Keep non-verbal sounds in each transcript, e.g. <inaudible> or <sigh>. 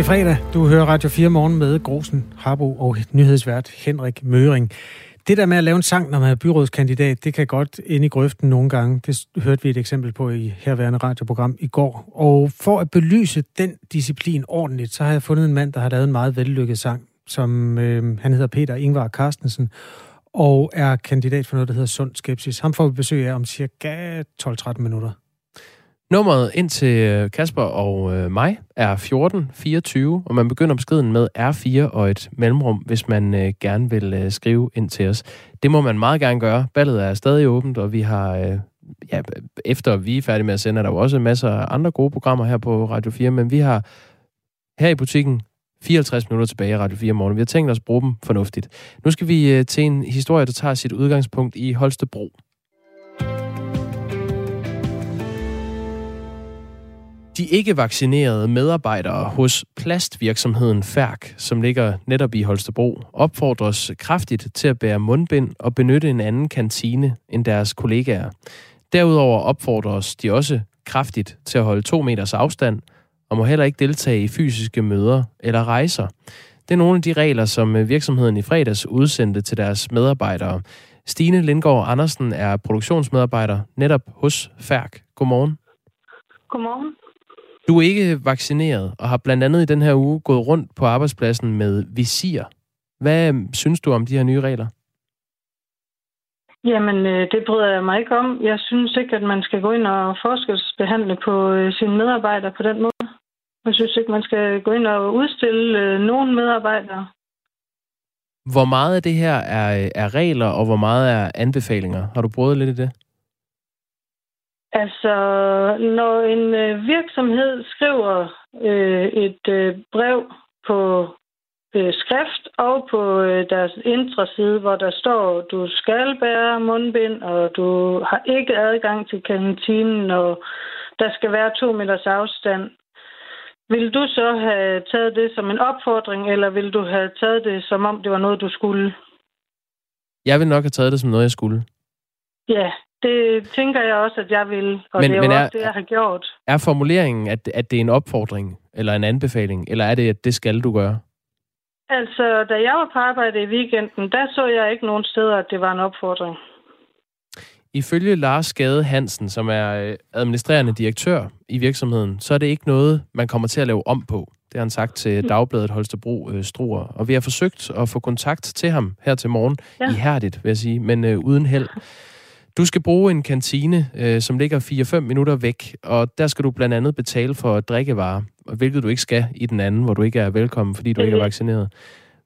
Det er fredag. Du hører Radio 4 morgen med Grosen, Harbo og nyhedsvært Henrik Møring. Det der med at lave en sang, når man er byrådskandidat, det kan godt ind i grøften nogle gange. Det hørte vi et eksempel på i herværende radioprogram i går. Og for at belyse den disciplin ordentligt, så har jeg fundet en mand, der har lavet en meget vellykket sang, som øh, han hedder Peter Ingvar Carstensen, og er kandidat for noget, der hedder Sund Skepsis. Ham får vi besøg af om cirka 12-13 minutter. Nummeret ind til øh, Kasper og øh, mig er 1424, og man begynder beskeden med R4 og et mellemrum, hvis man øh, gerne vil øh, skrive ind til os. Det må man meget gerne gøre. Ballet er stadig åbent, og vi har, øh, ja, efter vi er færdige med at sende, er der jo også masser af andre gode programmer her på Radio 4, men vi har her i butikken 54 minutter tilbage i Radio 4 morgen. Vi har tænkt os at bruge dem fornuftigt. Nu skal vi øh, til en historie, der tager sit udgangspunkt i Holstebro. De ikke vaccinerede medarbejdere hos plastvirksomheden Færk, som ligger netop i Holstebro, opfordres kraftigt til at bære mundbind og benytte en anden kantine end deres kollegaer. Derudover opfordres de også kraftigt til at holde to meters afstand og må heller ikke deltage i fysiske møder eller rejser. Det er nogle af de regler, som virksomheden i fredags udsendte til deres medarbejdere. Stine Lindgaard Andersen er produktionsmedarbejder netop hos Færk. Godmorgen. Godmorgen. Du er ikke vaccineret og har blandt andet i den her uge gået rundt på arbejdspladsen med visir. Hvad synes du om de her nye regler? Jamen, øh, det bryder jeg mig ikke om. Jeg synes ikke, at man skal gå ind og forskelsbehandle på øh, sine medarbejdere på den måde. Jeg synes ikke, man skal gå ind og udstille øh, nogen medarbejdere. Hvor meget af det her er, er regler, og hvor meget er anbefalinger? Har du brugt lidt i det? Altså, når en øh, virksomhed skriver øh, et øh, brev på øh, skrift og på øh, deres intraside, hvor der står, du skal bære mundbind, og du har ikke adgang til kantinen, og der skal være to meters afstand. Vil du så have taget det som en opfordring, eller vil du have taget det som om det var noget, du skulle? Jeg vil nok have taget det som noget, jeg skulle. Ja, det tænker jeg også, at jeg vil, og men, det er men er, også det, jeg har gjort. Er formuleringen, at, at det er en opfordring eller en anbefaling, eller er det, at det skal du gøre? Altså, da jeg var på arbejde i weekenden, der så jeg ikke nogen steder, at det var en opfordring. Ifølge Lars Skade Hansen, som er øh, administrerende direktør i virksomheden, så er det ikke noget, man kommer til at lave om på. Det har han sagt til Dagbladet Holstebro øh, Struer. Og vi har forsøgt at få kontakt til ham her til morgen. Ja. Ihærdigt, vil jeg sige, men øh, uden held. Du skal bruge en kantine, øh, som ligger 4-5 minutter væk, og der skal du blandt andet betale for drikkevarer, hvilket du ikke skal i den anden, hvor du ikke er velkommen, fordi du ikke er vaccineret.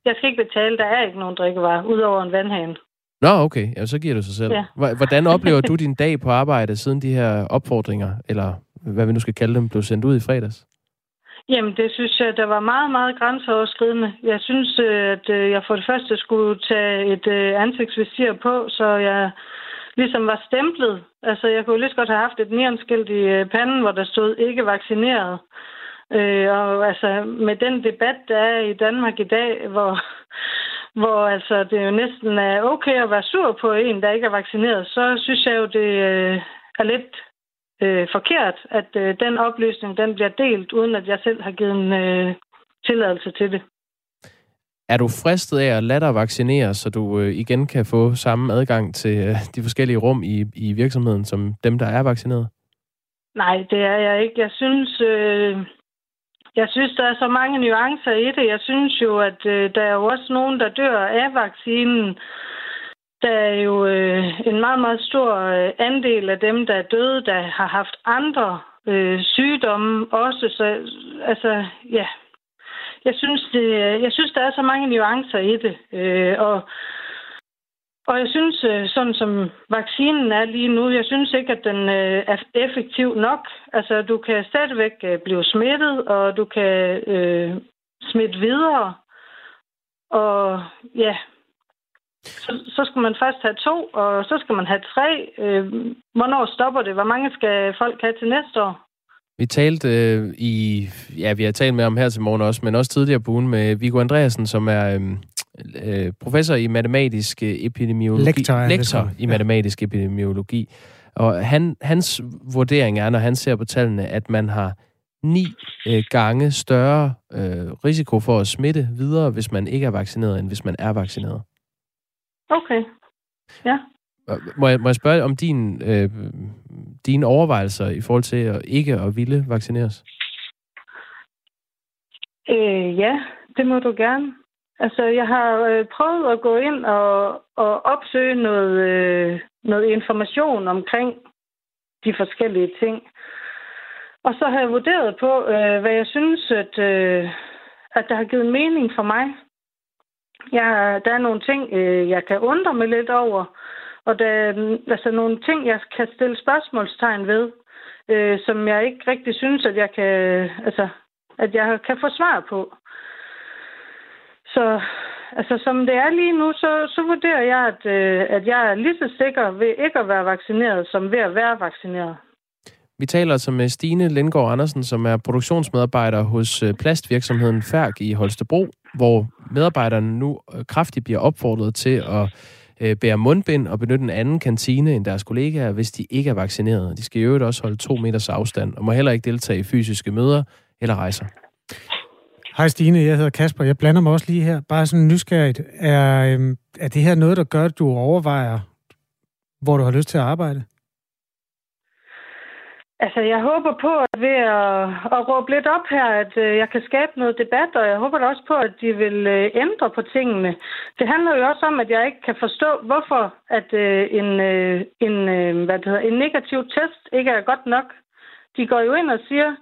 Jeg skal ikke betale, der er ikke nogen drikkevarer, udover en vandhane. Nå, okay. Ja, så giver det sig selv. Ja. Hvordan oplever du din dag på arbejde, siden de her opfordringer, eller hvad vi nu skal kalde dem, blev sendt ud i fredags? Jamen, det synes jeg, der var meget, meget grænseoverskridende. Jeg synes, øh, at øh, jeg for det første skulle tage et øh, ansigtsvisir på, så jeg ligesom var stemplet. Altså, jeg kunne lige så godt have haft et neonskilt i øh, panden, hvor der stod ikke vaccineret. Øh, og altså, med den debat, der er i Danmark i dag, hvor, <laughs> hvor altså, det jo næsten er okay at være sur på en, der ikke er vaccineret, så synes jeg jo, det øh, er lidt øh, forkert, at øh, den oplysning den bliver delt, uden at jeg selv har givet en øh, tilladelse til det. Er du fristet af at lade dig vaccinere, så du øh, igen kan få samme adgang til øh, de forskellige rum i, i virksomheden, som dem, der er vaccineret? Nej, det er jeg ikke. Jeg synes, øh, jeg synes, der er så mange nuancer i det. Jeg synes jo, at øh, der er jo også nogen, der dør af vaccinen. Der er jo øh, en meget, meget stor øh, andel af dem, der er døde, der har haft andre øh, sygdomme også. Så, altså, ja. Jeg synes, det, jeg synes, der er så mange nuancer i det. Øh, og og jeg synes, øh, sådan som vaccinen er lige nu, jeg synes ikke, at den øh, er effektiv nok. Altså, du kan stadigvæk øh, blive smittet, og du kan øh, smitte videre. Og ja, så, så skal man først have to, og så skal man have tre. Øh, hvornår stopper det? Hvor mange skal folk have til næste år? Vi talte øh, i, ja, vi har talt med om her til morgen også, men også tidligere på ugen med Viggo Andreasen, som er øh, øh, professor i matematisk epidemiologi. Lektor, lektor i matematisk ja. epidemiologi. Og han, hans vurdering er, når han ser på tallene, at man har 9 øh, gange større øh, risiko for at smitte videre, hvis man ikke er vaccineret, end hvis man er vaccineret. Okay. Ja. Må jeg, må jeg spørge om din, øh, dine overvejelser i forhold til at ikke at ville vaccineres? Øh, ja, det må du gerne. Altså, jeg har øh, prøvet at gå ind og, og opsøge noget, øh, noget information omkring de forskellige ting. Og så har jeg vurderet på, øh, hvad jeg synes, at, øh, at der har givet mening for mig. Jeg, der er nogle ting, øh, jeg kan undre mig lidt over, og der er altså, nogle ting, jeg kan stille spørgsmålstegn ved, øh, som jeg ikke rigtig synes, at jeg kan, altså, at jeg kan få svar på. Så altså, som det er lige nu, så, så vurderer jeg, at, øh, at jeg er lige så sikker ved ikke at være vaccineret, som ved at være vaccineret. Vi taler altså med Stine Lindgaard Andersen, som er produktionsmedarbejder hos øh, plastvirksomheden Færk i Holstebro, hvor medarbejderne nu øh, kraftigt bliver opfordret til at øh, bære mundbind og benytte en anden kantine end deres kollegaer, hvis de ikke er vaccineret. De skal i øvrigt også holde to meters afstand og må heller ikke deltage i fysiske møder eller rejser. Hej Stine, jeg hedder Kasper. Jeg blander mig også lige her. Bare sådan nysgerrigt. Er, øhm, er det her noget, der gør, at du overvejer, hvor du har lyst til at arbejde? Altså, jeg håber på, at ved at, at råbe lidt op her, at øh, jeg kan skabe noget debat, og jeg håber da også på, at de vil øh, ændre på tingene. Det handler jo også om, at jeg ikke kan forstå, hvorfor at øh, en, øh, en, øh, hvad det hedder, en negativ test ikke er godt nok. De går jo ind og siger,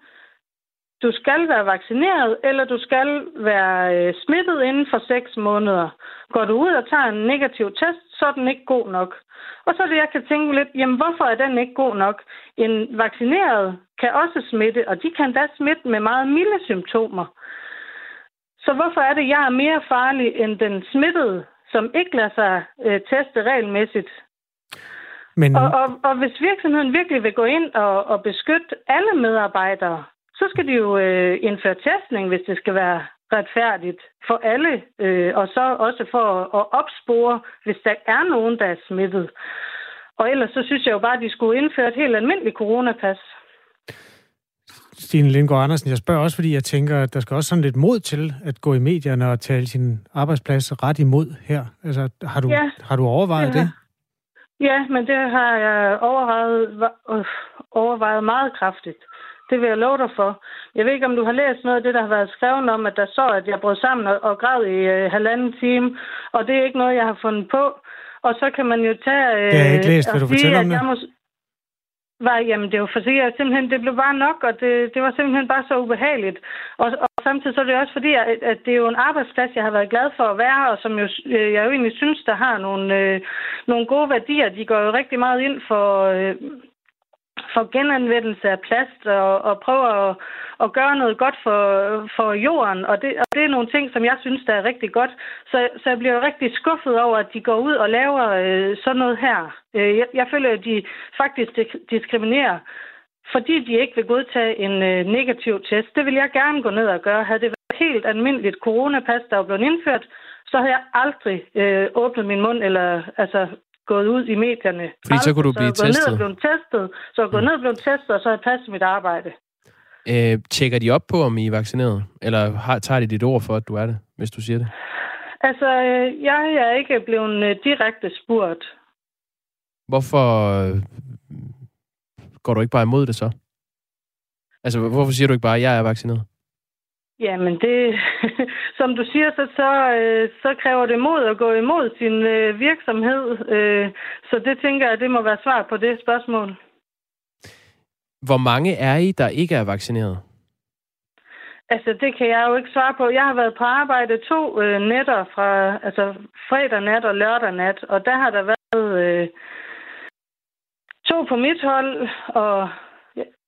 du skal være vaccineret, eller du skal være øh, smittet inden for 6 måneder. Går du ud og tager en negativ test, så er den ikke god nok. Og så er det, jeg kan tænke lidt, jamen hvorfor er den ikke god nok? En vaccineret kan også smitte, og de kan da smitte med meget milde symptomer. Så hvorfor er det, jeg er mere farlig end den smittede, som ikke lader sig øh, teste regelmæssigt? Men... Og, og, og hvis virksomheden virkelig vil gå ind og, og beskytte alle medarbejdere, så skal de jo øh, indføre testning, hvis det skal være retfærdigt for alle, øh, og så også for at opspore, hvis der er nogen, der er smittet. Og ellers så synes jeg jo bare, at de skulle indføre et helt almindeligt coronapas. Stine Lindgaard Andersen, jeg spørger også, fordi jeg tænker, at der skal også sådan lidt mod til at gå i medierne og tale sin arbejdsplads ret imod her. Altså, har du, ja, har du overvejet det? det? Ja, men det har jeg overvejet, øh, overvejet meget kraftigt. Det vil jeg love dig for. Jeg ved ikke, om du har læst noget af det, der har været skrevet om, at der så, at jeg brød sammen og, og græd i øh, halvanden time. Og det er ikke noget, jeg har fundet på. Og så kan man jo tage... Øh, det har jeg ikke læst. Vil du fortælle om det? Må, var, jamen, det var for at simpelthen, det blev bare nok, og det, det var simpelthen bare så ubehageligt. Og, og samtidig så er det også fordi, at, at det er jo en arbejdsplads, jeg har været glad for at være, og som jo, øh, jeg jo egentlig synes, der har nogle, øh, nogle gode værdier. De går jo rigtig meget ind for... Øh, for genanvendelse af plast og, og prøver at, at gøre noget godt for, for jorden. Og det, og det er nogle ting, som jeg synes, der er rigtig godt. Så, så jeg bliver rigtig skuffet over, at de går ud og laver øh, sådan noget her. Øh, jeg, jeg føler, at de faktisk diskriminerer, fordi de ikke vil godtage en øh, negativ test. Det vil jeg gerne gå ned og gøre. Havde det været helt almindeligt coronapas, der var blevet indført, så havde jeg aldrig øh, åbnet min mund eller altså, gået ud i medierne. Fordi så kunne du blive så testet? Ned og blevet testet. Så jeg gået mm. ned og blevet testet, og så har jeg passet mit arbejde. Øh, tjekker de op på, om I er vaccineret? Eller har, tager de dit ord for, at du er det, hvis du siger det? Altså, øh, jeg er ikke blevet øh, direkte spurgt. Hvorfor øh, går du ikke bare imod det så? Altså, hvorfor siger du ikke bare, at jeg er vaccineret? Jamen, det, <laughs> som du siger, så, så, øh, så kræver det mod at gå imod sin øh, virksomhed. Øh, så det tænker jeg, det må være svar på det spørgsmål. Hvor mange er I, der ikke er vaccineret? Altså, det kan jeg jo ikke svare på. Jeg har været på arbejde to øh, nætter fra, altså fredag nat og lørdag nat, og der har der været øh, to på mit hold, og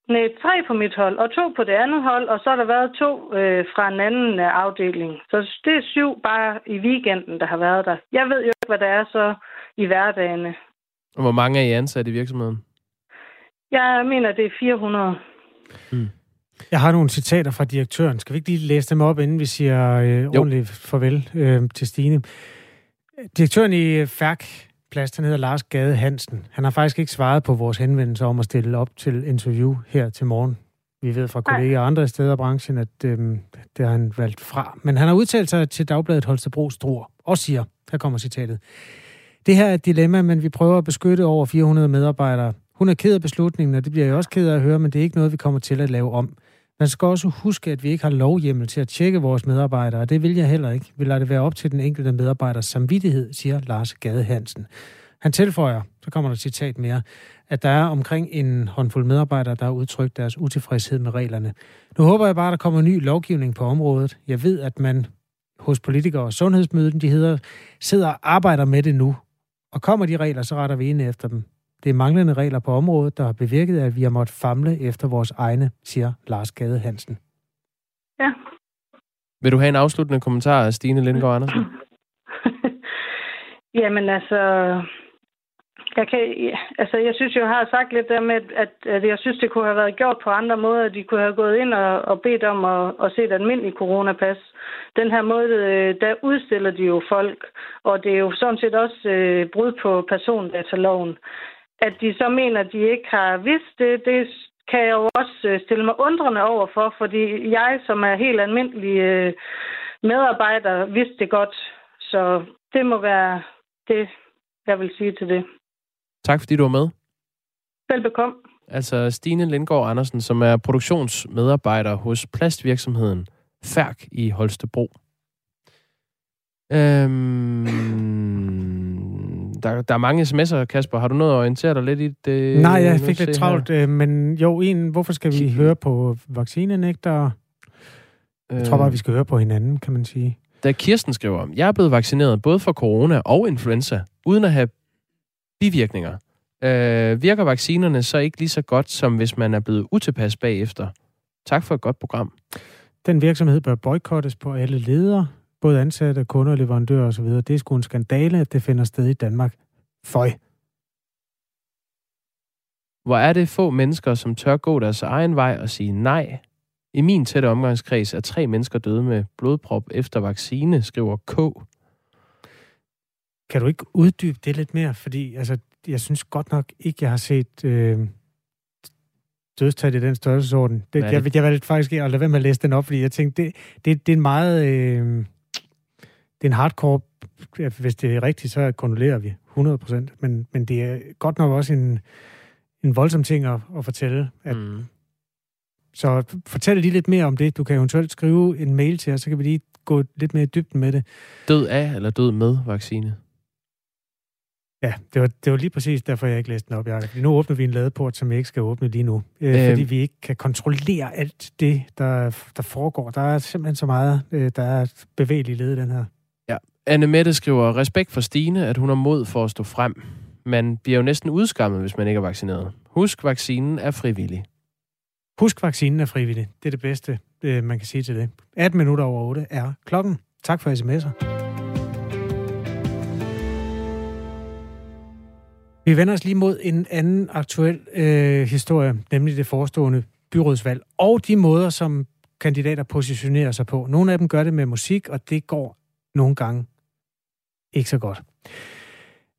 Nej, tre på mit hold, og to på det andet hold, og så har der været to øh, fra en anden øh, afdeling. Så det er syv bare i weekenden, der har været der. Jeg ved jo ikke, hvad der er så i hverdagene. Og hvor mange er I ansat i virksomheden? Jeg mener, det er 400. Hmm. Jeg har nogle citater fra direktøren. Skal vi ikke lige læse dem op, inden vi siger øh, ordentligt farvel øh, til Stine? Direktøren i Færk Plast, han hedder Lars Gade Hansen. Han har faktisk ikke svaret på vores henvendelse om at stille op til interview her til morgen. Vi ved fra kolleger og andre steder i branchen, at øhm, det har han valgt fra. Men han har udtalt sig til Dagbladet Holstebro Struer og siger, her kommer citatet, det her er et dilemma, men vi prøver at beskytte over 400 medarbejdere. Hun er ked af beslutningen, og det bliver jeg også ked af at høre, men det er ikke noget, vi kommer til at lave om. Man skal også huske, at vi ikke har lovhjemmel til at tjekke vores medarbejdere, og det vil jeg heller ikke. Vi lader det være op til den enkelte medarbejders samvittighed, siger Lars Gade Hansen. Han tilføjer, så kommer der et citat mere, at der er omkring en håndfuld medarbejdere, der har udtrykt deres utilfredshed med reglerne. Nu håber jeg bare, at der kommer ny lovgivning på området. Jeg ved, at man hos politikere og sundhedsmyndigheder sidder og arbejder med det nu. Og kommer de regler, så retter vi ind efter dem. Det er manglende regler på området, der har bevirket, at vi har måttet famle efter vores egne, siger Lars Gade Hansen. Ja. Vil du have en afsluttende kommentar af Stine Lindgaard <laughs> Andersen? Jamen altså, jeg, kan, altså, jeg synes, jeg har sagt lidt der med, at, at jeg synes, det kunne have været gjort på andre måder. De kunne have gået ind og, og bedt om at, at se et almindeligt coronapas. Den her måde, øh, der udstiller de jo folk, og det er jo sådan set også øh, brud på persondataloven. At de så mener, at de ikke har vidst det, det kan jeg jo også øh, stille mig undrende over for, fordi jeg, som er helt almindelig øh, medarbejder, vidste det godt. Så det må være det, jeg vil sige til det. Tak fordi du var med. Velbekomme. Altså Stine Lindgaard Andersen, som er produktionsmedarbejder hos plastvirksomheden Færk i Holstebro. Øhm, der, der er mange sms'er, Kasper. Har du noget at orientere dig lidt i det? Nej, jeg fik lidt travlt, her? Øh, men jo, en, hvorfor skal vi høre på vaccinenægter? Jeg tror bare, vi skal høre på hinanden, kan man sige. Da Kirsten skriver, jeg er blevet vaccineret både for corona og influenza, uden at have bivirkninger. Øh, virker vaccinerne så ikke lige så godt, som hvis man er blevet utilpas bagefter? Tak for et godt program. Den virksomhed bør boykottes på alle ledere, både ansatte, kunder, leverandører osv. Det er sgu en skandale, at det finder sted i Danmark. Føj. Hvor er det få mennesker, som tør gå deres egen vej og sige nej? I min tætte omgangskreds er tre mennesker døde med blodprop efter vaccine, skriver K. Kan du ikke uddybe det lidt mere? Fordi altså, jeg synes godt nok ikke, jeg har set øh, dødstal i den størrelsesorden. Det, det? Jeg, jeg valgte faktisk at lade være med at læse den op, fordi jeg tænkte, det, det, det er en meget... Øh, det er en hardcore... Hvis det er rigtigt, så kondolerer vi 100 Men, men det er godt nok også en, en voldsom ting at, at fortælle. At, mm. Så fortæl lige lidt mere om det. Du kan eventuelt skrive en mail til os, så kan vi lige gå lidt mere i dybden med det. Død af eller død med vaccine? Ja, det var, det var lige præcis derfor, jeg ikke læste den op, Jacob. Nu åbner vi en ladeport, som vi ikke skal åbne lige nu. Øh, øhm. Fordi vi ikke kan kontrollere alt det, der, der foregår. Der er simpelthen så meget, øh, der er bevægeligt led i den her. Anne Mette skriver, respekt for Stine, at hun har mod for at stå frem. Man bliver jo næsten udskammet, hvis man ikke er vaccineret. Husk, vaccinen er frivillig. Husk, vaccinen er frivillig. Det er det bedste, øh, man kan sige til det. 18 minutter over 8 er klokken. Tak for sms'er. Vi vender os lige mod en anden aktuel øh, historie, nemlig det forestående byrådsvalg, og de måder, som kandidater positionerer sig på. Nogle af dem gør det med musik, og det går nogle gange ikke så godt.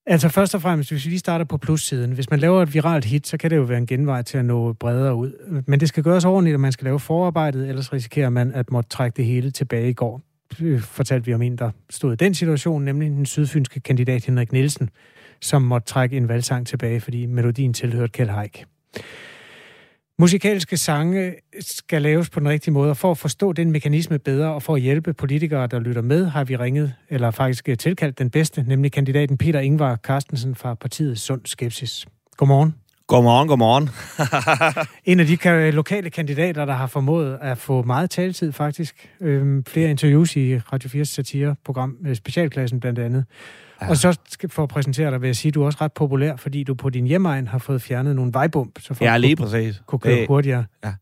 Altså først og fremmest, hvis vi lige starter på plussiden. Hvis man laver et viralt hit, så kan det jo være en genvej til at nå bredere ud. Men det skal gøres ordentligt, og man skal lave forarbejdet, ellers risikerer man at måtte trække det hele tilbage i går. Øh, fortalte vi om en, der stod i den situation, nemlig den sydfynske kandidat Henrik Nielsen, som måtte trække en valgsang tilbage, fordi melodien tilhørte Kjell Haik. Musikalske sange skal laves på den rigtige måde, og for at forstå den mekanisme bedre, og for at hjælpe politikere, der lytter med, har vi ringet, eller faktisk tilkaldt den bedste, nemlig kandidaten Peter Ingvar Carstensen fra partiet Sund Skepsis. Godmorgen. Godmorgen, godmorgen. <laughs> en af de lokale kandidater, der har formået at få meget taletid faktisk. Øhm, flere interviews i Radio 4 satireprogram, øh, Specialklassen blandt andet. Ja. Og så for at præsentere dig, vil jeg sige, at du er også ret populær, fordi du på din hjemmeegn har fået fjernet nogle vejbump, så folk ja, lige præcis. kunne køre det, hurtigere. Ja.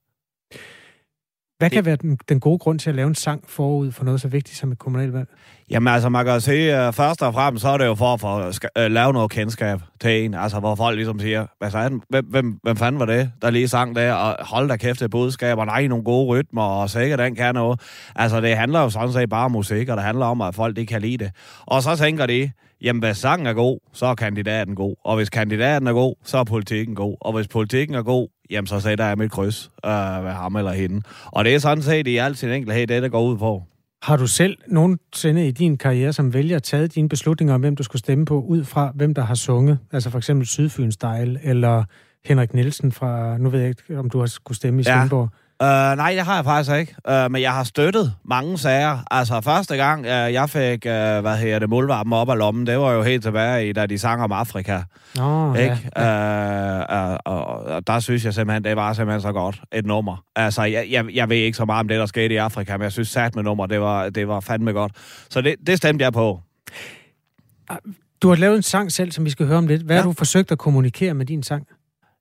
Hvad kan være den, den gode grund til at lave en sang forud for noget så vigtigt som et kommunalvalg? Jamen altså, man kan sige, uh, først og fremmest, så er det jo for at få, uh, lave noget kendskab til en. Altså, hvor folk ligesom siger, hvad så hvem, hvem, hvem fanden var det, der lige sang der, og hold da kæft, det budskab, og nej, nogle gode rytmer, og sikkert den kan noget. Altså, det handler jo sådan set bare om musik, og det handler om, at folk ikke kan lide det. Og så tænker de, jamen hvis sangen er god, så er kandidaten god. Og hvis kandidaten er god, så er politikken god. Og hvis politikken er god, jamen så sætter jeg mit kryds øh, ved ham eller hende. Og det er sådan set i al sin enkelhed det, der går ud på. Har du selv nogensinde i din karriere som vælger taget dine beslutninger om, hvem du skulle stemme på, ud fra hvem der har sunget? Altså for eksempel Sydfyns Style, eller Henrik Nielsen fra, nu ved jeg ikke, om du har skulle stemme i Svendborg. Ja. Uh, nej, det har jeg faktisk ikke. Uh, men jeg har støttet mange sager. Altså, første gang, uh, jeg fik, uh, hvad hedder det, muldvarpen op af lommen, det var jo helt tilbage i, da de sang om Afrika. Nå, ikke? Ja, ja. Uh, uh, og, og der synes jeg simpelthen, det var simpelthen så godt et nummer. Altså, jeg, jeg, jeg ved ikke så meget om det, der skete i Afrika, men jeg synes sat med nummer, det var, det var fandme godt. Så det, det stemte jeg på. Du har lavet en sang selv, som vi skal høre om lidt. Hvad ja. har du forsøgt at kommunikere med din sang?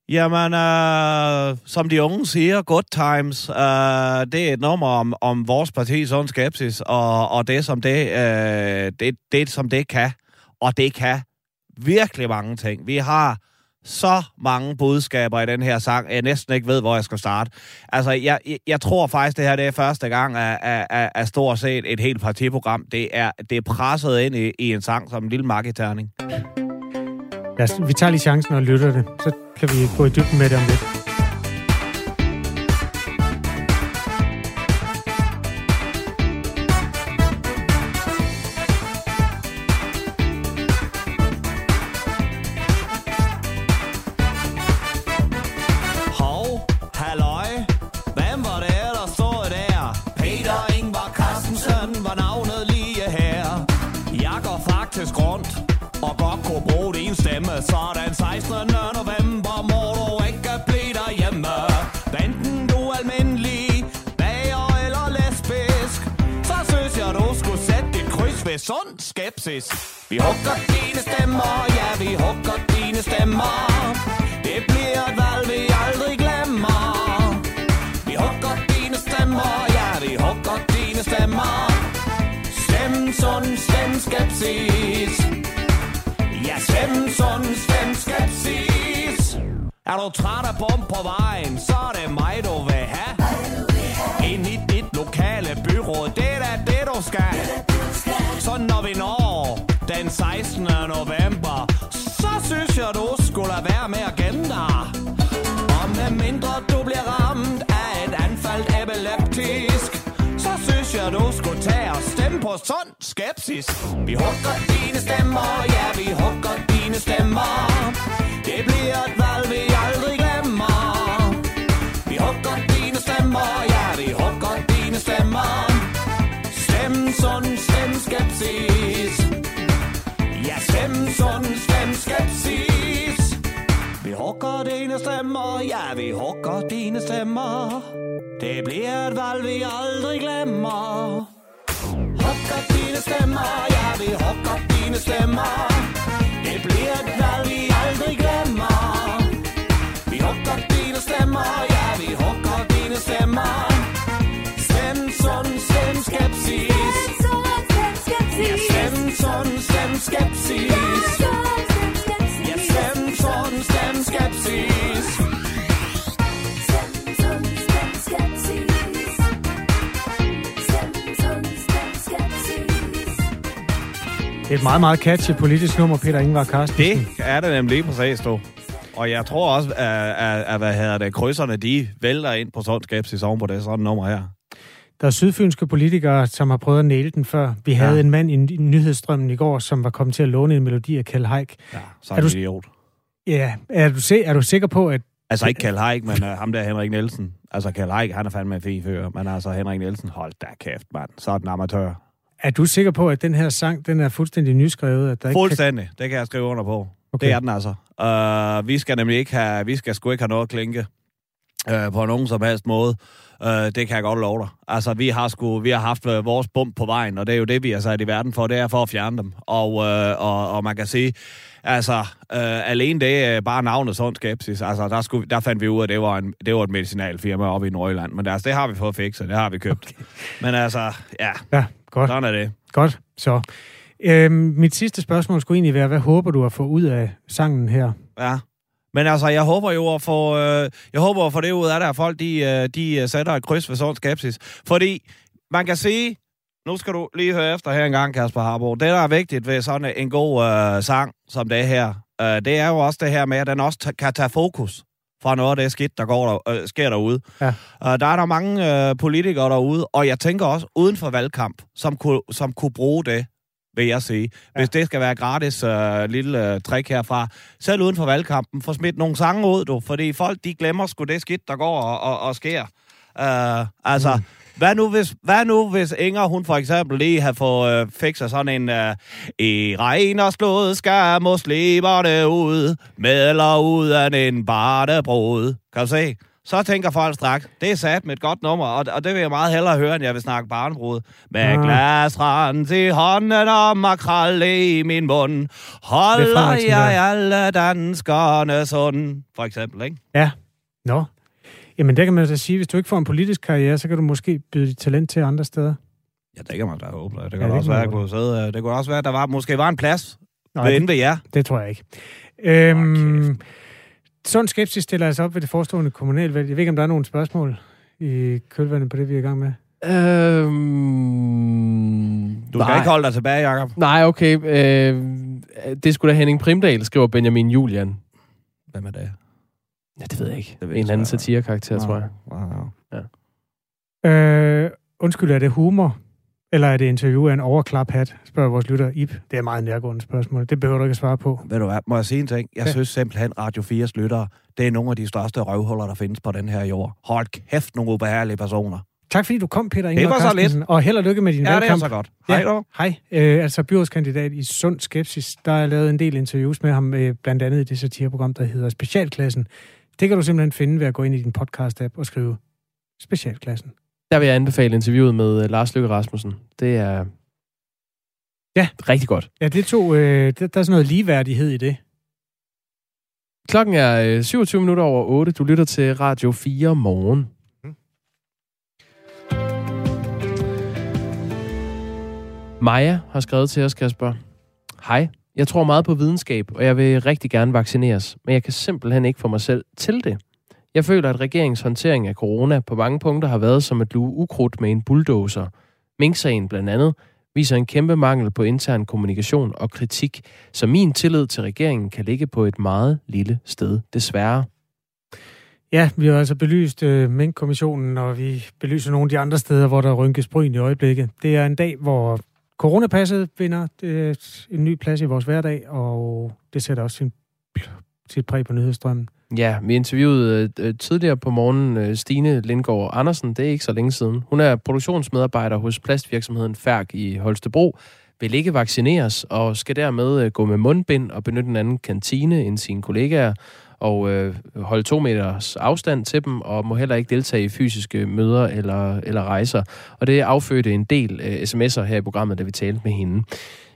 Jamen, øh, som de unge siger, Good Times, øh, det er et nummer om, om vores parti, sådan skepsis, og, og det, som det, øh, det, det, som det kan. Og det kan virkelig mange ting. Vi har så mange budskaber i den her sang, jeg næsten ikke ved, hvor jeg skal starte. Altså, jeg, jeg tror faktisk, det her det er første gang af, af, af, af stort set et helt partiprogram. Det er, det er presset ind i, i en sang som en lille marketerning. Ja, vi tager lige chancen og lytter det. Så kan vi gå i dybden med det om lidt. Skepsis. Vi hugger dine stemmer, ja, vi hugger dine stemmer. Det bliver et valg, vi aldrig glemmer. Vi hugger dine stemmer, ja, vi hugger dine stemmer. Stem sund, stem skepsis. Ja, stem sund, stem skepsis. Er du træt af bum på vejen, så er det mig, du vil have. Så når vi når den 16. november, så synes jeg, du skulle lade være med at gemme dig. Og med mindre du bliver ramt af et anfald epileptisk, så synes jeg, du skulle tage og stemme på sund skepsis. Vi hugger dine stemmer, ja, vi hugger dine stemmer. Det bliver et valg, vi aldrig glemmer. Vi hugger dine stemmer, ja, vi hugger dine stemmer. Stem sund, stem skepsis. Ja, stem sund, stem skepsis. Vi hugger dine stemmer, ja, vi hugger dine stemmer. Det bliver et valg, vi aldrig glemmer. Hugger dine stemmer, ja, vi hugger dine stemmer. Det bliver et valg, vi aldrig glemmer. Vi hugger dine stemmer, ja, vi hugger dine stemmer. Skepsis. Ja, stem sund, stem skepsis. Det er et meget, meget catchy politisk nummer, Peter Ingvar Carstensen. Det er det nemlig lige præcis, du. Og jeg tror også, at, at, at hvad hedder det, krydserne, de vælter ind på sådan skepsis oven på det sådan nummer her. Der er sydfynske politikere, som har prøvet at næle den før. Vi havde Ja. en mand i nyhedsstrømmen i går, som var kommet til at låne en melodi af Kjell Haik. Ja, så Er er du- idiot. Ja, er du, se, er du sikker på, at... Altså ikke Kjell Haik, men uh, ham der Henrik Nielsen. Altså Kjell Haik, han er fandme en fin fyr. Men altså Henrik Nielsen, hold da kæft, mand. Så er den amatør. Er du sikker på, at den her sang, den er fuldstændig nyskrevet? At der ikke kan... Fuldstændig. Det kan jeg skrive under på. Okay. Det er den altså. Uh, vi skal nemlig ikke have, vi skal sgu ikke have noget at klinke uh, på nogen som helst måde. Uh, det kan jeg godt love dig. Altså, vi har, sgu, vi har haft uh, vores bump på vejen, og det er jo det, vi er sat i verden for. Det er for at fjerne dem. Og, uh, og, og man kan sige, altså, uh, alene det er bare navnet sådan skepsis. Altså, der, skulle, der fandt vi ud af, at det var, en, det var et medicinalfirma oppe i Nordjylland. Men altså, det har vi fået fikset, det har vi købt. Okay. Men altså, ja, Ja, godt. sådan er det. Godt, så. Øhm, mit sidste spørgsmål skulle egentlig være, hvad håber du at få ud af sangen her? Ja. Men altså, jeg håber jo at få, øh, jeg håber at få det ud af det, at folk de, øh, de øh, sætter et kryds ved sådan skepsis. Fordi man kan sige, nu skal du lige høre efter her en gang, Kasper Harbo. Det, der er vigtigt ved sådan en god øh, sang som det her, øh, det er jo også det her med, at den også ta- kan tage fokus fra noget af det skidt, der går der, øh, sker derude. Ja. Uh, der er der mange øh, politikere derude, og jeg tænker også uden for valgkamp, som kunne, som kunne bruge det, vil jeg sige. Hvis det skal være gratis øh, lille øh, trick herfra. Selv uden for valgkampen, få smidt nogle sange ud, du, fordi folk de glemmer sgu det skidt, der går og, og, og sker. Uh, altså, mm. Hvad nu, hvis, hvad nu, hvis Inger, hun for eksempel lige har fået øh, fikset sådan en øh, I regn og slået skal muslimerne ud, med eller ud af en barnebrud. Kan du se? Så tænker folk straks, det er sat med et godt nummer, og, og det vil jeg meget hellere høre, end jeg vil snakke barnebrud. Med Ah. glasrand til hånden og makrel i min mund, holder jeg alle danskerne sund. For eksempel, ikke? Ja. Nå. Jamen, der kan man så sige, hvis du ikke får en politisk karriere, så kan du måske byde dit talent til andre steder. Ja, det kan man da håbe. Det kan Ja, ja, det også være, at kunne sidde, øh, det kunne også være, at der var, måske var en plads Nej, ved det, inde ved jer. det tror jeg ikke. Øhm, Åh, sådan skepsis stiller altså op ved det forestående kommunalvalg. Jeg ved ikke, om der er nogle spørgsmål i kølvandet på det, vi er i gang med. Øhm, Du skal nej. ikke holde dig tilbage, Jacob. Nej, okay. Øh, det skulle da Henning Primdal, skriver Benjamin Julian. Hvem er det? Ja, det ved jeg ikke. Det ved en jeg anden satirekarakter, tror jeg. Wow. Øh, undskyld, er det humor? Eller er det interview af en overklaphat, spørger vores lytter Ip. Det er et meget nærgående spørgsmål. Det behøver du ikke at svare på. Ved du hvad, må jeg sige en ting? Jeg Ja. synes simpelthen, Radio 4's lyttere, det er nogle af de største røvhuller, der findes på den her jord. Hold kæft, nogle ubehagelige personer. Tak fordi du kom, Peter Det Ingvar var så Carstensen, og held og lykke med din Ja, det er valgkamp. så godt. Ja. Hej du. Hej, øh, altså byrådskandidat i Sund Skepsis. Der er lavet en del interviews med ham, øh, blandt andet i det satireprogram, der hedder Specialklassen. Det kan du simpelthen finde ved at gå ind i din podcast-app og skrive Specialklassen. Der vil jeg anbefale interviewet med uh, Lars Løkke Rasmussen. Det er Ja. rigtig godt. Ja, det to, øh, der, der er sådan noget ligeværdighed i det. Klokken er øh, 27 minutter over 8. Du lytter til Radio 4 morgen. Maja har skrevet til os, Kasper. Hej, jeg tror meget på videnskab, og jeg vil rigtig gerne vaccineres, men jeg kan simpelthen ikke få mig selv til det. Jeg føler, at regeringens håndtering af corona på mange punkter har været som at luge ukrudt med en bulldozer. Mink-sagen blandt andet viser en kæmpe mangel på intern kommunikation og kritik, så min tillid til regeringen kan ligge på et meget lille sted, desværre. Ja, vi har altså belyst øh, Mink-kommissionen, og vi belyser nogle af de andre steder, hvor der rynkes bryn i øjeblikket. Det er en dag, hvor coronapasset vinder øh, en ny plads i vores hverdag, og det sætter også sin, sit præg på nyhedsstrømmen. Ja, vi interviewede øh, øh, tidligere på morgenen øh, Stine Lindgaard Andersen, det er ikke så længe siden. Hun er produktionsmedarbejder hos plastvirksomheden Færk i Holstebro, vil ikke vaccineres og skal dermed øh, gå med mundbind og benytte en anden kantine end sine kollegaer og øh, holde to meters afstand til dem og må heller ikke deltage i fysiske møder eller, eller rejser. Og det affødte en del øh, sms'er her i programmet, da vi talte med hende.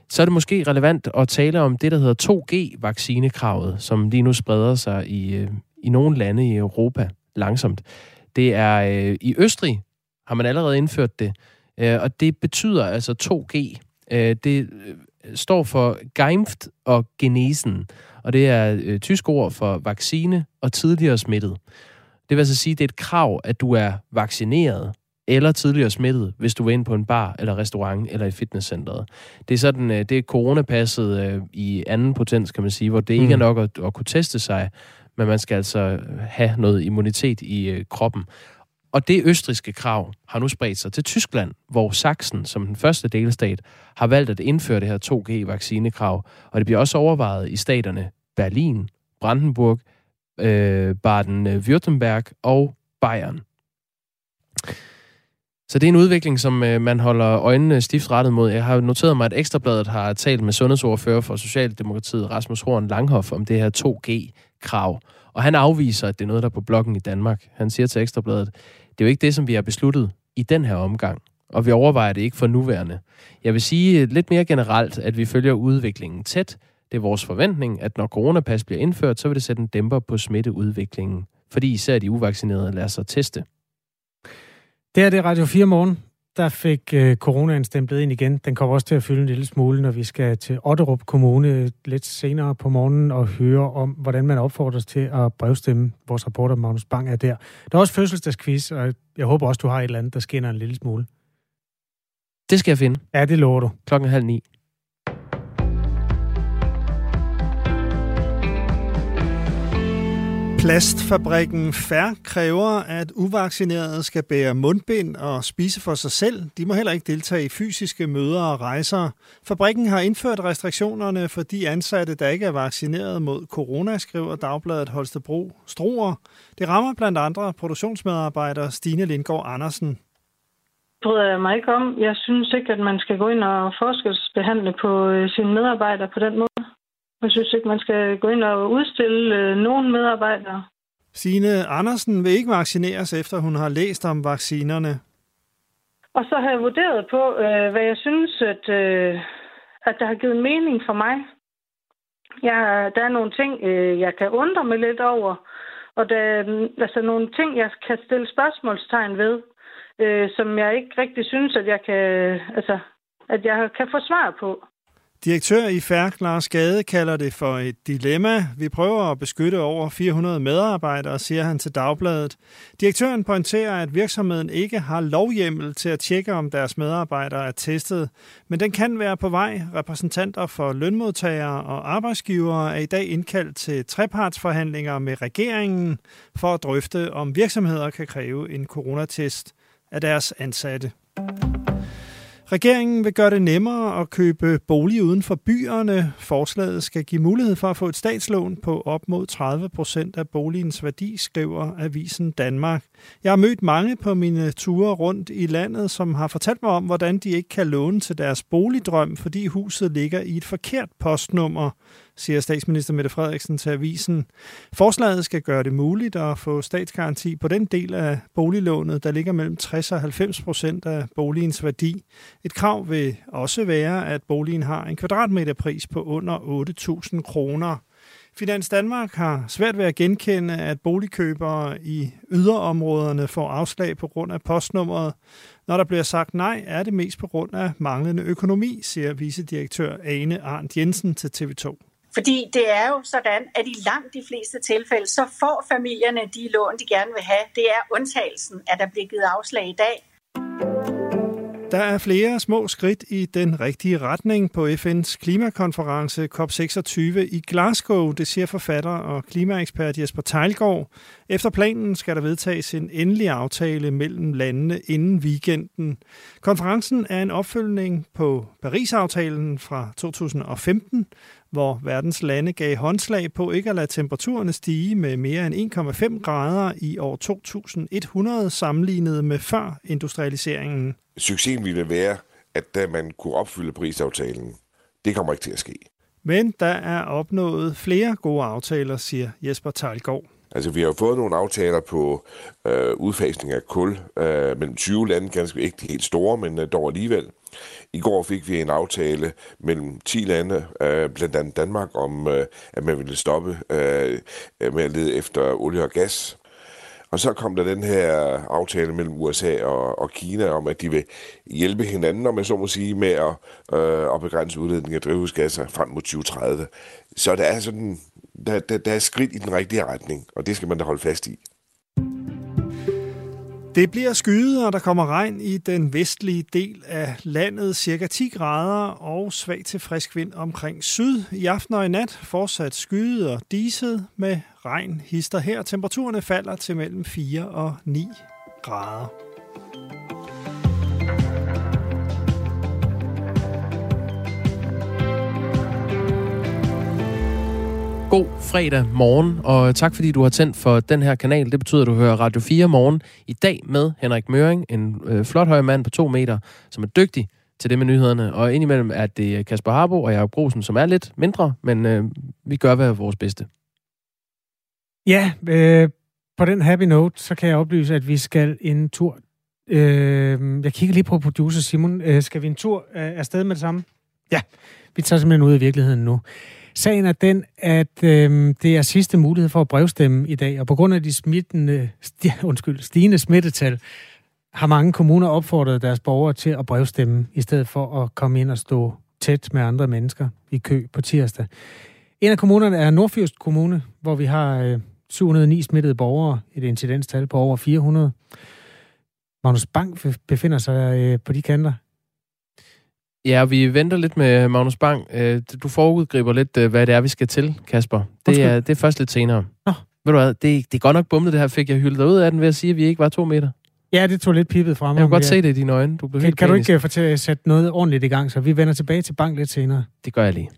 Så er det måske relevant at tale om det, der hedder 2G-vaccinekravet, som lige nu spreder sig i, øh, i nogle lande i Europa langsomt. Det er øh, i Østrig, har man allerede indført det, øh, og det betyder altså 2G. Det står for Geimpft og Genesen, og det er tysk ord for vaccine og tidligere smittet. Det vil altså sige, at det er et krav, at du er vaccineret eller tidligere smittet, hvis du vil ind på en bar eller restaurant eller i fitnesscenteret. Det er sådan, øh, det er coronapasset øh, i anden potens, kan man sige, hvor det ikke er Mm. nok at, at kunne teste sig, men man skal altså have noget immunitet i øh, kroppen. Og det østriske krav har nu spredt sig til Tyskland, hvor Sachsen som den første delstat har valgt at indføre det her 2G-vaccinekrav. Og det bliver også overvejet i staterne Berlin, Brandenburg, øh, Baden-Württemberg og Bayern. Så det er en udvikling, som øh, man holder øjnene stift rettet mod. Jeg har noteret mig, at Ekstrabladet har talt med sundhedsordfører for Socialdemokratiet, Rasmus Horn Langhoff, om det her 2G-krav. Og han afviser, at det er noget, der er på bloggen i Danmark. Han siger til Ekstrabladet, det er jo ikke det, som vi har besluttet i den her omgang. Og vi overvejer det ikke for nuværende. Jeg vil sige øh, lidt mere generelt, at vi følger udviklingen tæt. Det er vores forventning, at når coronapas bliver indført, så vil det sætte en dæmper på smitteudviklingen. Fordi især de uvaccinerede lader sig teste. Det her det er Radio 4 morgen. Der fik øh, coronaen stemplet ind igen. Den kommer også til at fylde en lille smule, når vi skal til Otterup Kommune lidt senere på morgenen og høre om, hvordan man opfordres til at brevstemme. Vores reporter Magnus Bang er der. Der er også fødselsdagsquiz, og jeg håber også, du har et eller andet, der skinner en lille smule. Det skal jeg finde Ja, det lover du. klokken halv ni. Plastfabrikken Fær kræver, at uvaccinerede skal bære mundbind og spise for sig selv. De må heller ikke deltage i fysiske møder og rejser. Fabrikken har indført restriktionerne for de ansatte, der ikke er vaccineret mod corona, skriver Dagbladet Holstebro Struer. Det rammer blandt andre produktionsmedarbejder Stine Lindgaard Andersen. bryder jeg mig ikke om. Jeg synes ikke, at man skal gå ind og forskelsbehandle på øh, sine medarbejdere på den måde. Jeg synes ikke, man skal gå ind og udstille øh, nogen medarbejdere. Stine Andersen vil ikke vaccineres, efter hun har læst om vaccinerne. Og så har jeg vurderet på, øh, hvad jeg synes, at, øh, at der har givet mening for mig. Jeg, der er nogle ting, øh, jeg kan undre mig lidt over, og der er altså, nogle ting, jeg kan stille spørgsmålstegn ved, øh, som jeg ikke rigtig synes, at jeg kan, altså, at jeg kan få svar på. Direktør i Færk, Lars Gade, kalder det for et dilemma. Vi prøver at beskytte over 400 medarbejdere, siger han til Dagbladet. Direktøren pointerer, at virksomheden ikke har lovhjemmel til at tjekke, om deres medarbejdere er testet, men den kan være på vej. Repræsentanter for lønmodtagere og arbejdsgivere er i dag indkaldt til trepartsforhandlinger med regeringen for at drøfte, om virksomheder kan kræve en coronatest af deres ansatte. Regeringen vil gøre det nemmere at købe bolig uden for byerne. Forslaget skal give mulighed for at få et statslån på op mod 30 procent af boligens værdi, skriver Avisen Danmark. Jeg har mødt mange på mine ture rundt i landet, som har fortalt mig om, hvordan de ikke kan låne til deres boligdrøm, fordi huset ligger i et forkert postnummer siger statsminister Mette Frederiksen til avisen. Forslaget skal gøre det muligt at få statsgaranti på den del af boliglånet, der ligger mellem 60 og 90 procent af boligens værdi. Et krav vil også være, at boligen har en kvadratmeterpris på under 8.000 kroner. Finans Danmark har svært ved at genkende, at boligkøbere i yderområderne får afslag på grund af postnummeret. Når der bliver sagt nej, er det mest på grund af manglende økonomi, siger vicedirektør Ane Arndt Jensen til TV2. Fordi det er jo sådan, at i langt de fleste tilfælde, så får familierne de lån, de gerne vil have. Det er undtagelsen, at der bliver givet afslag i dag. Der er flere små skridt i den rigtige retning på FN's klimakonference COP26 i Glasgow, det siger forfatter og klimaekspert Jesper Tejlgaard. Efter planen skal der vedtages en endelig aftale mellem landene inden weekenden. Konferencen er en opfølgning på Paris-aftalen fra 2015, hvor verdens lande gav håndslag på ikke at lade temperaturerne stige med mere end 1,5 grader i år 2100 sammenlignet med før industrialiseringen. Succesen ville være, at da man kunne opfylde prisaftalen, det kommer ikke til at ske. Men der er opnået flere gode aftaler, siger Jesper Tejlgaard. Altså, vi har jo fået nogle aftaler på øh, udfasning af kul øh, mellem 20 lande, ganske ikke helt store, men øh, dog alligevel. I går fik vi en aftale mellem 10 lande, øh, blandt andet Danmark, om øh, at man ville stoppe øh, øh, med at lede efter olie og gas. Og så kom der den her aftale mellem USA og, og Kina om, at de vil hjælpe hinanden, om man så må sige, med at, øh, at begrænse udledningen af drivhusgasser frem mod 2030. Så der er sådan, der, der, der er skridt i den rigtige retning, og det skal man da holde fast i. Det bliver skyet, og der kommer regn i den vestlige del af landet, cirka 10 grader og svag til frisk vind omkring syd. I aften og i nat fortsat skyet og diset med regn hister her. Temperaturerne falder til mellem 4 og 9 grader. God fredag morgen, og tak fordi du har tændt for den her kanal. Det betyder, at du hører Radio 4 morgen i dag med Henrik Møring, en øh, flot høj mand på to meter, som er dygtig til det med nyhederne. Og indimellem er det Kasper Harbo og Jacob Grosen, som er lidt mindre, men øh, vi gør hvad vores bedste. Ja, øh, på den happy note, så kan jeg oplyse, at vi skal en tur. Øh, jeg kigger lige på producer Simon. Øh, skal vi en tur øh, afsted med det samme? Ja, vi tager simpelthen ud i virkeligheden nu. Sagen er den, at øh, det er sidste mulighed for at brevstemme i dag, og på grund af de smittende, sti, <laughs> undskyld, stigende smittetal, har mange kommuner opfordret deres borgere til at brevstemme, i stedet for at komme ind og stå tæt med andre mennesker i kø på tirsdag. En af kommunerne er Nordfyrst Kommune, hvor vi har øh, 709 smittede borgere, et incidenstal på over 400. Magnus Bank befinder sig øh, på de kanter. Ja, vi venter lidt med Magnus Bang. Øh, Du forudgriber lidt, øh, hvad det er, vi skal til, Kasper. Det er, det er først lidt senere. Nå. Ved du hvad, det, det er godt nok bumlet, det her fik jeg hyldet ud af den ved at sige, at vi ikke var to meter. Ja, det tog lidt pipet fra mig. Jeg kan godt se det i dine øjne. Du blev Kan, helt kan du ikke uh, fortælle at sætte noget ordentligt i gang, så vi vender tilbage til bank lidt senere? Det gør jeg lige.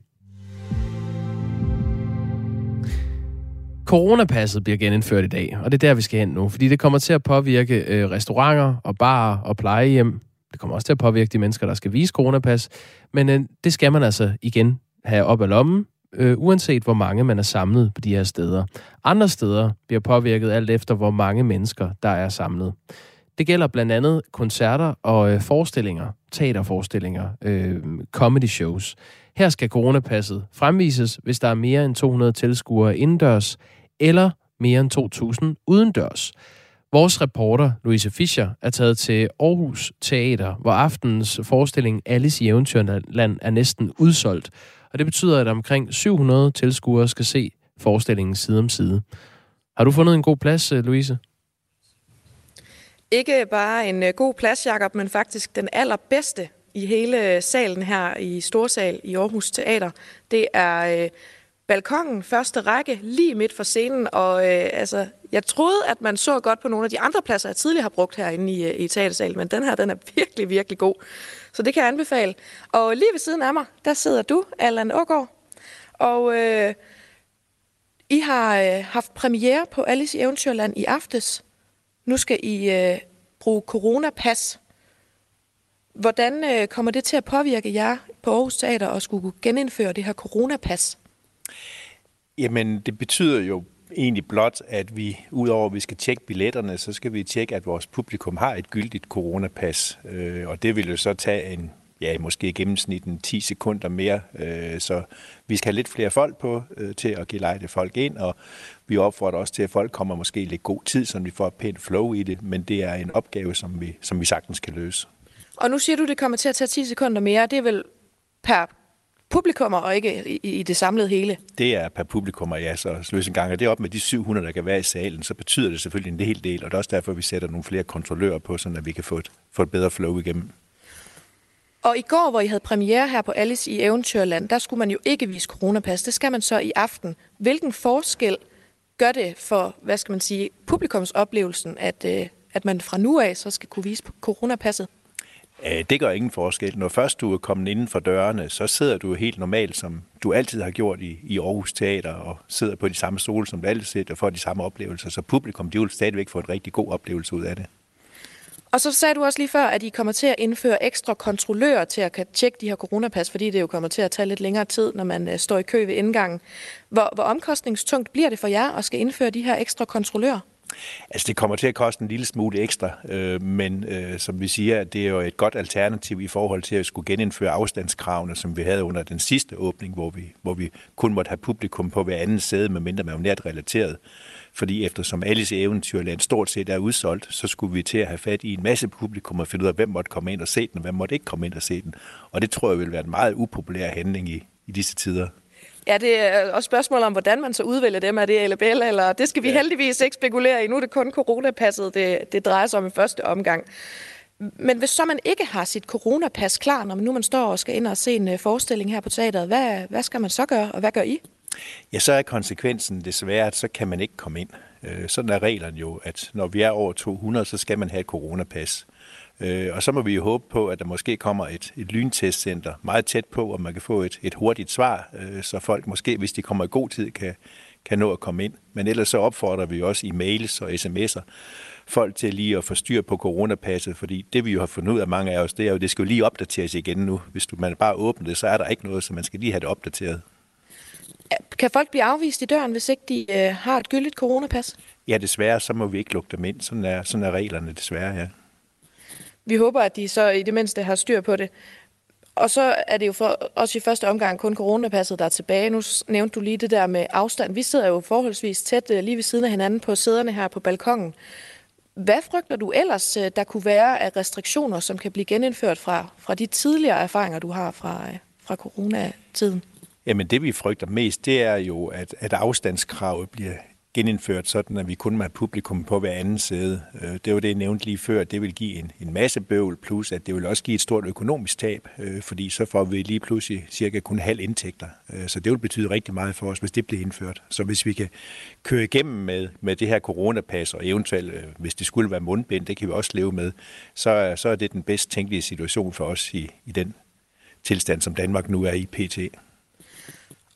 Coronapasset bliver genindført i dag, og det er der, vi skal hen nu. Fordi det kommer til at påvirke øh, restauranter og barer og plejehjem. Det kommer også til at påvirke de mennesker, der skal vise coronapas. Men øh, det skal man altså igen have op ad lommen, øh, uanset hvor mange man er samlet på de her steder. Andre steder bliver påvirket alt efter, hvor mange mennesker, der er samlet. Det gælder blandt andet koncerter og øh, forestillinger, teaterforestillinger, øh, comedy shows. Her skal coronapasset fremvises, hvis der er mere end 200 tilskuere indendørs, eller mere end 2.000 udendørs. Vores reporter, Louise Fischer, er taget til Aarhus Teater, hvor aftenens forestilling Alice i Eventyrland er næsten udsolgt. Og det betyder, at omkring 700 tilskuere skal se forestillingen side om side. Har du fundet en god plads, øh, Louise? Ikke bare en øh, god plads, Jacob, men faktisk den allerbedste i hele salen her i Storsal i Aarhus Teater. Det er øh, balkongen, første række, lige midt for scenen, og øh, altså, jeg troede, at man så godt på nogle af de andre pladser, jeg tidligere har brugt herinde i, øh, i teatersalen, men den her, den er virkelig, virkelig god. Så det kan jeg anbefale. Og lige ved siden af mig, der sidder du, Allan Ågaard, og øh, I har øh, haft premiere på Alice i Eventyrland i aftes. Nu skal I øh, bruge coronapas. Hvordan øh, kommer det til at påvirke jer på Aarhus Teater at skulle genindføre det her coronapas? Jamen, det betyder jo egentlig blot, at vi, udover at vi skal tjekke billetterne, så skal vi tjekke, at vores publikum har et gyldigt coronapas. Øh, og det vil jo så tage en, ja, måske i gennemsnit en 10 sekunder mere. Øh, så vi skal have lidt flere folk på øh, til at give lejde folk ind, og vi opfordrer også til, at folk kommer måske lidt god tid, så vi får et pænt flow i det, men det er en opgave, som vi, som vi sagtens kan løse. Og nu siger du, at det kommer til at tage 10 sekunder mere. Det er vel per publikummer og ikke i, i det samlede hele? Det er per publikum, og ja, så løs en gang. Og det er op med de 700, der kan være i salen, så betyder det selvfølgelig en hel del, og det er også derfor, vi sætter nogle flere kontrollører på, så vi kan få et, få et bedre flow igennem. Og i går, hvor I havde premiere her på Alice i Eventyrland, der skulle man jo ikke vise coronapas. Det skal man så i aften. Hvilken forskel gør det for, hvad skal man sige, publikumsoplevelsen, at, øh, at man fra nu af så skal kunne vise coronapasset? Øh, det gør ingen forskel. Når først du er kommet inden for dørene, så sidder du helt normalt, som du altid har gjort i, i Aarhus Teater, og sidder på de samme stole, som du altid sidder, og får de samme oplevelser. Så publikum, de vil stadigvæk få en rigtig god oplevelse ud af det. Og så sagde du også lige før, at I kommer til at indføre ekstra kontrollører til at kan tjekke de her coronapas, fordi det jo kommer til at tage lidt længere tid, når man øh, står i kø ved indgangen. Hvor, hvor omkostningstungt bliver det for jer at skal indføre de her ekstra kontrollører? Altså, det kommer til at koste en lille smule ekstra, øh, men øh, som vi siger, det er jo et godt alternativ i forhold til at skulle genindføre afstandskravene, som vi havde under den sidste åbning, hvor vi, hvor vi kun måtte have publikum på hver anden sæde, medmindre man var nært relateret. Fordi eftersom Alice i Eventyrland stort set er udsolgt, så skulle vi til at have fat i en masse publikum og finde ud af, hvem måtte komme ind og se den, og hvem måtte ikke komme ind og se den. Og det tror jeg vil være en meget upopulær handling i, i disse tider. Ja, det er også spørgsmål om, hvordan man så udvælger dem. Er det LBL, eller det skal vi ja. heldigvis ikke spekulere i. Nu er det kun coronapasset, det, det drejer sig om i første omgang. Men hvis så man ikke har sit coronapas klar, når man nu man står og skal ind og se en øh, forestilling her på teateret, hvad, hvad skal man så gøre, og hvad gør I? Ja, så er konsekvensen desværre, at så kan man ikke komme ind. Øh, Sådan er reglerne jo, at når vi er over 200, så skal man have et coronapas. Øh, Og så må vi jo håbe på, at der måske kommer et, et lyntestcenter meget tæt på, og man kan få et, et hurtigt svar, øh, så folk måske, hvis de kommer i god tid, kan, kan nå at komme ind. Men ellers så opfordrer vi også i mails og sms'er folk til lige at få styr på coronapasset, fordi det vi jo har fundet ud af mange af os, det er jo, det skal jo lige opdateres igen nu. Hvis du, man bare åbner det, så er der ikke noget, så man skal lige have det opdateret. Kan folk blive afvist i døren, hvis ikke de øh, har et gyldigt coronapas? Ja, desværre, så må vi ikke lukke dem ind. Sådan er, sådan er reglerne desværre, ja. Vi håber, at de så i det mindste har styr på det. Og så er det jo for os i første omgang kun coronapasset, der er tilbage. Nu nævnte du lige det der med afstand. Vi sidder jo forholdsvis tæt øh, lige ved siden af hinanden på sæderne her på balkongen. Hvad frygter du ellers, øh, der kunne være af restriktioner, som kan blive genindført fra, fra de tidligere erfaringer, du har fra, øh, fra coronatiden? Jamen det vi frygter mest, det er jo, at, at afstandskravet bliver genindført, sådan at vi kun må have publikum på hver anden side. Øh, det var det, jeg nævnte lige før. Det vil give en, en masse bøvl, plus at det vil også give et stort økonomisk tab, øh, fordi så får vi lige pludselig cirka kun halv indtægter. Øh, så det vil betyde rigtig meget for os, hvis det bliver indført. Så hvis vi kan køre igennem med, med det her coronapas, og eventuelt, hvis det skulle være mundbind, det kan vi også leve med, så, så er det den bedst tænkelige situation for os i, i den tilstand, som Danmark nu er i pt.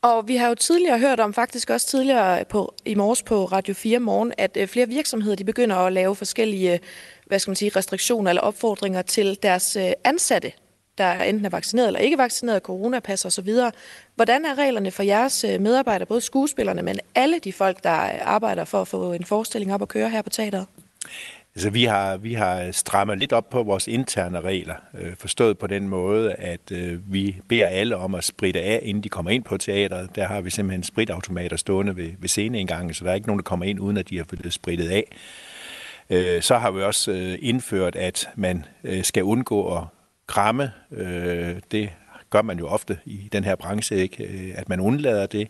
Og vi har jo tidligere hørt om, faktisk også tidligere på, i morges på Radio 4 Morgen, at øh, flere virksomheder de begynder at lave forskellige øh, hvad skal man sige, restriktioner eller opfordringer til deres øh, ansatte, der enten er vaccineret eller ikke vaccineret, coronapas osv. Hvordan er reglerne for jeres medarbejdere, både skuespillerne, men alle de folk, der arbejder for at få en forestilling op at køre her på teateret? Altså, vi har, vi har strammet lidt op på vores interne regler, øh, forstået på den måde, at øh, vi beder alle om at spritte af, inden de kommer ind på teateret. Der har vi simpelthen spritautomater stående ved, ved sceneindgangen, så der er ikke nogen, der kommer ind, uden at de har fået sprittet af. Øh, så har vi også øh, indført, at man øh, skal undgå at kramme. Øh, det gør man jo ofte i den her branche, ikke? Øh, at man undlader det.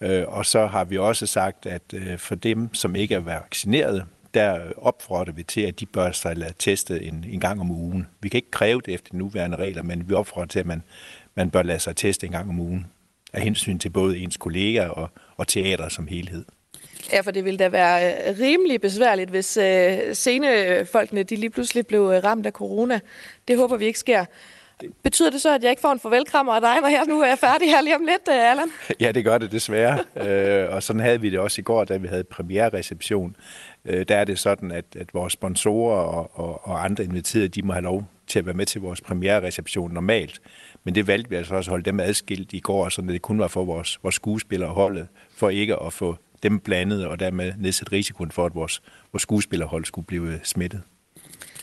Øh, og så har vi også sagt, at øh, for dem, som ikke er vaccineret, der opfordrer vi til, at de bør sig lade teste en, en gang om ugen. Vi kan ikke kræve det efter de nuværende regler, men vi opfordrer til, at man, man bør lade sig teste en gang om ugen af hensyn til både ens kollegaer og, og teateret som helhed. Ja, for det ville da være øh, rimelig besværligt, hvis øh, scenefolkene de lige pludselig blev øh, ramt af corona. Det håber vi ikke sker. Betyder det så, at jeg ikke får en farvelkrammer af dig, når jeg nu er færdig her lige om lidt, øh, Allan? <laughs> Ja, det gør det desværre. øh, og sådan havde vi det også i går, da vi havde premiere-reception. Øh, der er det sådan, at, at vores sponsorer og, og, og andre inviterede, de må have lov til at være med til vores premiere-reception normalt. Men det valgte vi altså også at holde dem adskilt i går, så det kun var for vores, vores skuespillere holdet, for ikke at få dem blandet, og dermed nedsætte risikoen for, at vores, vores skuespillerhold skulle blive øh, smittet.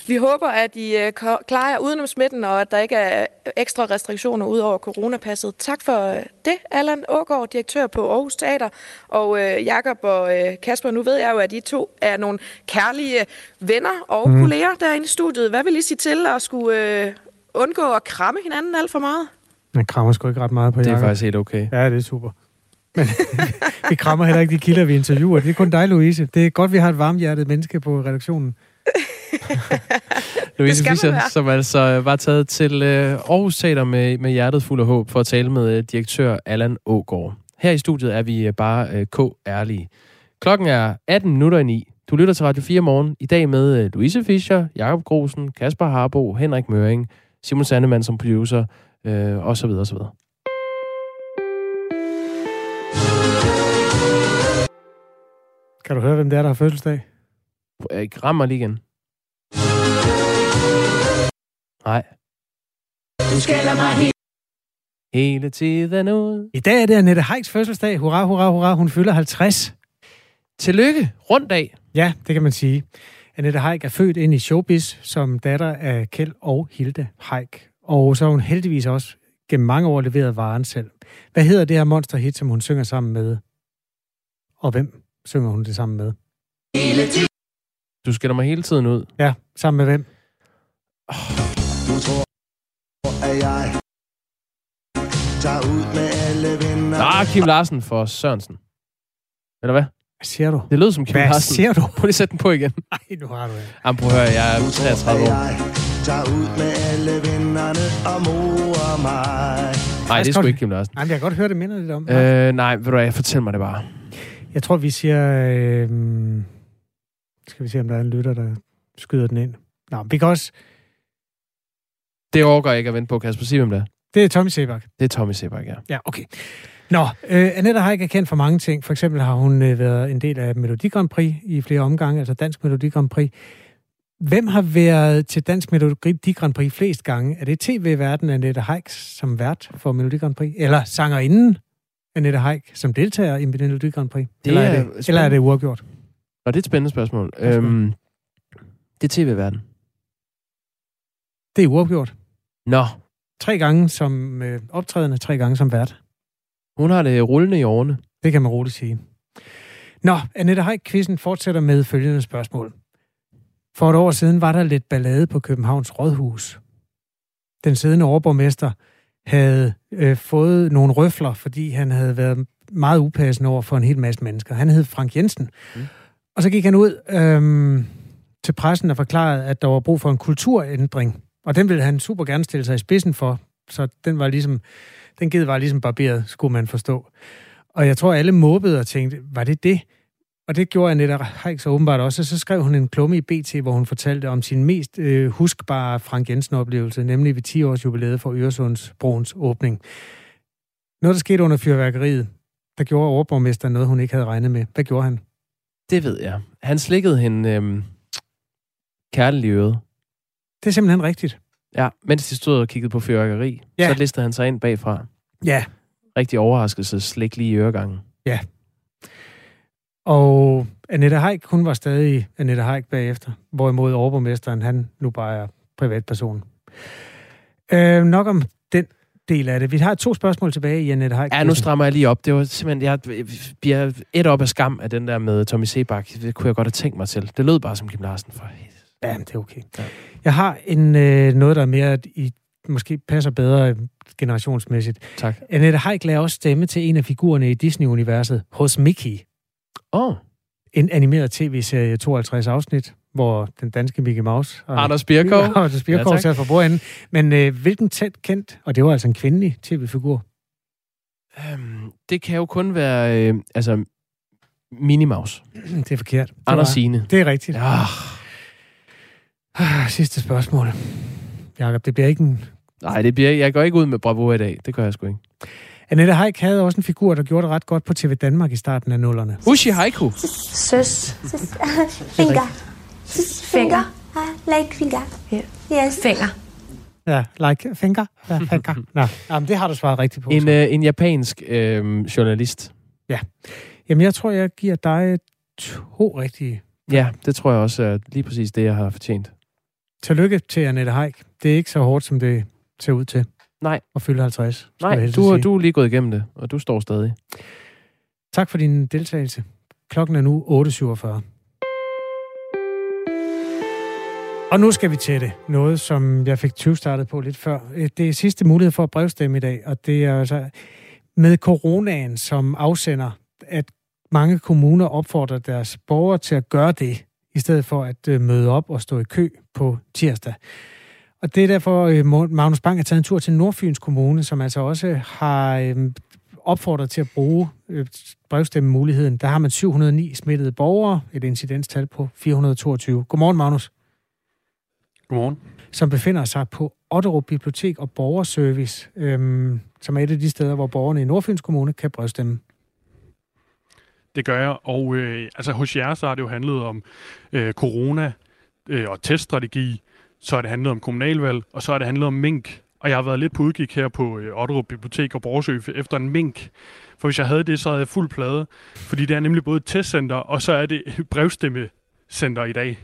Vi håber, at I øh, klarer jer udenom smitten, og at der ikke er ekstra restriktioner ud over coronapasset. Tak for øh, det, Allan Ågaard, direktør på Aarhus Teater, og øh, Jakob og øh, Kasper. Nu ved jeg jo, at I to er nogle kærlige venner og mm. kolleger derinde i studiet. Hvad vil I sige til at skulle øh, undgå at kramme hinanden alt for meget? Man krammer sgu ikke ret meget på Det er faktisk helt okay. Ja, det er super. Men <laughs> vi krammer heller ikke de kilder, vi interviewer. Det er kun dig, Louise. Det er godt, vi har et varmhjertet menneske på redaktionen. <laughs> Louise Fischer, som altså øh, var taget til øh, Aarhus Teater med, med hjertet fuld af håb for at tale med øh, direktør Allan Ågaard. Her i studiet er vi bare øh, k-ærlige. Klokken er 18 minutter i 9. Du lytter til Radio 4 morgen. I dag med øh, Louise Fischer, Jakob Grosen, Kasper Harbo, Henrik Møring, Simon Sandemann som producer, øh, og så videre, og så videre. Kan du høre, hvem det er, der har fødselsdag? Ram mig lige igen. Nej. Du skælder mig helt. Hele tiden ud. I dag er det Annette Heiks fødselsdag. Hurra, hurra, hurra. Hun fylder 50. Tillykke. Runddag. Ja, det kan man sige. Annette Haik er født ind i showbiz som datter af Kjeld og Hilde Haik. Og så har hun heldigvis også gennem mange år leveret varen selv. Hvad hedder det her monsterhit, som hun synger sammen med? Og hvem synger hun det sammen med? Du skælder mig hele tiden ud. Ja, sammen med hvem? Du tror, at jeg tager ud med alle venner. Ah, Kim Larsen for Sørensen. Eller hvad? Hvad siger du? Det lød som Kim Hvad Larsen. siger du? Prøv lige at sætte den på igen. Nej, nu har du det. Jamen, prøv at høre, jeg er 33 år. Jeg tager ud med alle vennerne og morer mig. Nej, det er sgu ikke Kim Larsen. Nej, men jeg kan godt høre, det minder lidt om. Øh, nej, ved du hvad, fortæl mig det bare. Jeg tror, vi siger... Øh, skal vi se, om der er en lytter, der skyder den ind. Nå, vi kan også... Det overgår jeg ikke at vente på, Kasper. Sig hvem det er. Det er Tommy Sebak. Det er Tommy Sebak, ja. Ja, okay. Nå, øh, Annette Haik er kendt for mange ting. For eksempel har hun øh, været en del af Melodi Grand Prix i flere omgange, altså Dansk Melodi Grand Prix. Hvem har været til Dansk Melodi Grand Prix flest gange? Er det tv-verden Annette Haik som vært for Melodi Grand Prix? Eller sangerinden Annette Haik som deltager i Melodi Grand Prix? Det eller, er er det, spændende. eller er det uafgjort? Og det er et spændende spørgsmål. Øhm, det er tv-verden. Det er uafgjort. Nå, Tre gange som øh, optrædende, tre gange som vært. hun har det rullende i årene. Det kan man roligt sige. Nå, Annette Haik-quizzen fortsætter med følgende spørgsmål. For et år siden var der lidt ballade på Københavns Rådhus. Den siddende overborgmester havde øh, fået nogle røfler, fordi han havde været meget upassende over for en hel masse mennesker. Han hed Frank Jensen. Mm. Og så gik han ud øhm, til pressen og forklarede, at der var brug for en kulturændring. Og den ville han super gerne stille sig i spidsen for. Så den var ligesom, den ged var ligesom barberet, skulle man forstå. Og jeg tror, alle måbede og tænkte, var det det? Og det gjorde Annette Heik så åbenbart også. Og så skrev hun en klumme i BT, hvor hun fortalte om sin mest øh, huskbare Frank Jensen-oplevelse, nemlig ved 10 års jubilæet for Øresundsbroens åbning. Noget, der skete under fyrværkeriet, der gjorde overborgmesteren noget, hun ikke havde regnet med. Hvad gjorde han? Det ved jeg. Han slikkede hende øh, kærlig i øret. Det er simpelthen rigtigt. Ja, mens de stod og kiggede på fyrværkeri, Ja. så listede han sig ind bagfra. Ja, Rigtig overraskelse, slik lige i øregangen. ja. Og Annette Heik, hun var stadig Annette Heik bagefter, hvorimod overborgmesteren, han nu bare er privatperson. Øh, nok om den del af det. Vi har to spørgsmål tilbage i Annette Heik. Ja, nu strammer jeg lige op. Det var simpelthen, jeg bliver et op af skam af den der med Tommy Sebak. Det kunne jeg godt have tænkt mig til. Det lød bare som Kim Larsen for Ja, det er okay. Ja. Jeg har en, øh, noget, der er mere i måske passer bedre øh, generationsmæssigt. Tak. Annette Heik lagde også stemme til en af figurerne i Disney-universet hos Mickey. Åh. Oh. En animeret tv-serie, 52 afsnit, hvor den danske Mickey Mouse... og- Anders Birkov. Ja, <laughs> Anders Birkov Ja, sad for bordenden. Men øh, hvilken tæt kendt, og det var altså en kvindelig tv-figur, Øhm, det kan jo kun være, øh, altså, Minnie Mouse. <clears throat> det er forkert. Det Anders Signe. Det er rigtigt. Ja. Ah, Sidste spørgsmål. Jakob, det bliver ikke en... Nej, det bliver, jeg går ikke ud med bravo i dag. Det gør jeg sgu ikke. Annette Heik havde også en figur, der gjorde det ret godt på TV Danmark i starten af nullerne. Ushi Haiku. Søs. Finger. Finger. Like finger. Yes. Finger. Ja, like finger. Ja, finger. Nå, jamen, det har du svaret rigtigt på. En, øh, en japansk øh, journalist. Ja. Jamen, jeg tror, jeg giver dig to rigtige. Ja, det tror jeg også er lige præcis det, jeg har fortjent. Tillykke til Annette Heik. Det er ikke så hårdt, som det ser ud til. Nej. At fylde 50. skulle jeg Nej, du, sige. du er lige gået igennem det, og du står stadig. Tak for din deltagelse. Klokken er nu 8.47. Og nu skal vi til det. Noget, som jeg fik 20 startet på lidt før. Øh, Det er sidste mulighed for at brevstemme i dag, og det er altså med coronaen som afsender, at mange kommuner opfordrer deres borgere til at gøre det, i stedet for at øh, møde op og stå i kø på tirsdag. Og det er derfor, øh, Magnus Bang har taget en tur til Nordfyns Kommune, som altså også har øh, opfordret til at bruge øh, brevstemmemuligheden. Der har man 709 smittede borgere, et incidenstal på 422. Godmorgen, Magnus. Godmorgen. Som befinder sig på Otterup Bibliotek og Borgerservice, øhm, som er et af de steder, hvor borgerne i Nordfyns Kommune kan brevstemme. Det gør jeg, og øh, altså hos jer så har det jo handlet om øh, corona øh, og teststrategi, så har det handlet om kommunalvalg, og så har det handlet om mink. Og jeg har været lidt på udkig her på øh, Otterup Bibliotek og Borgsø efter en mink. For hvis jeg havde det, så havde jeg fuld plade. Fordi det er nemlig både et testcenter, og så er det <laughs> brevstemmecenter i dag.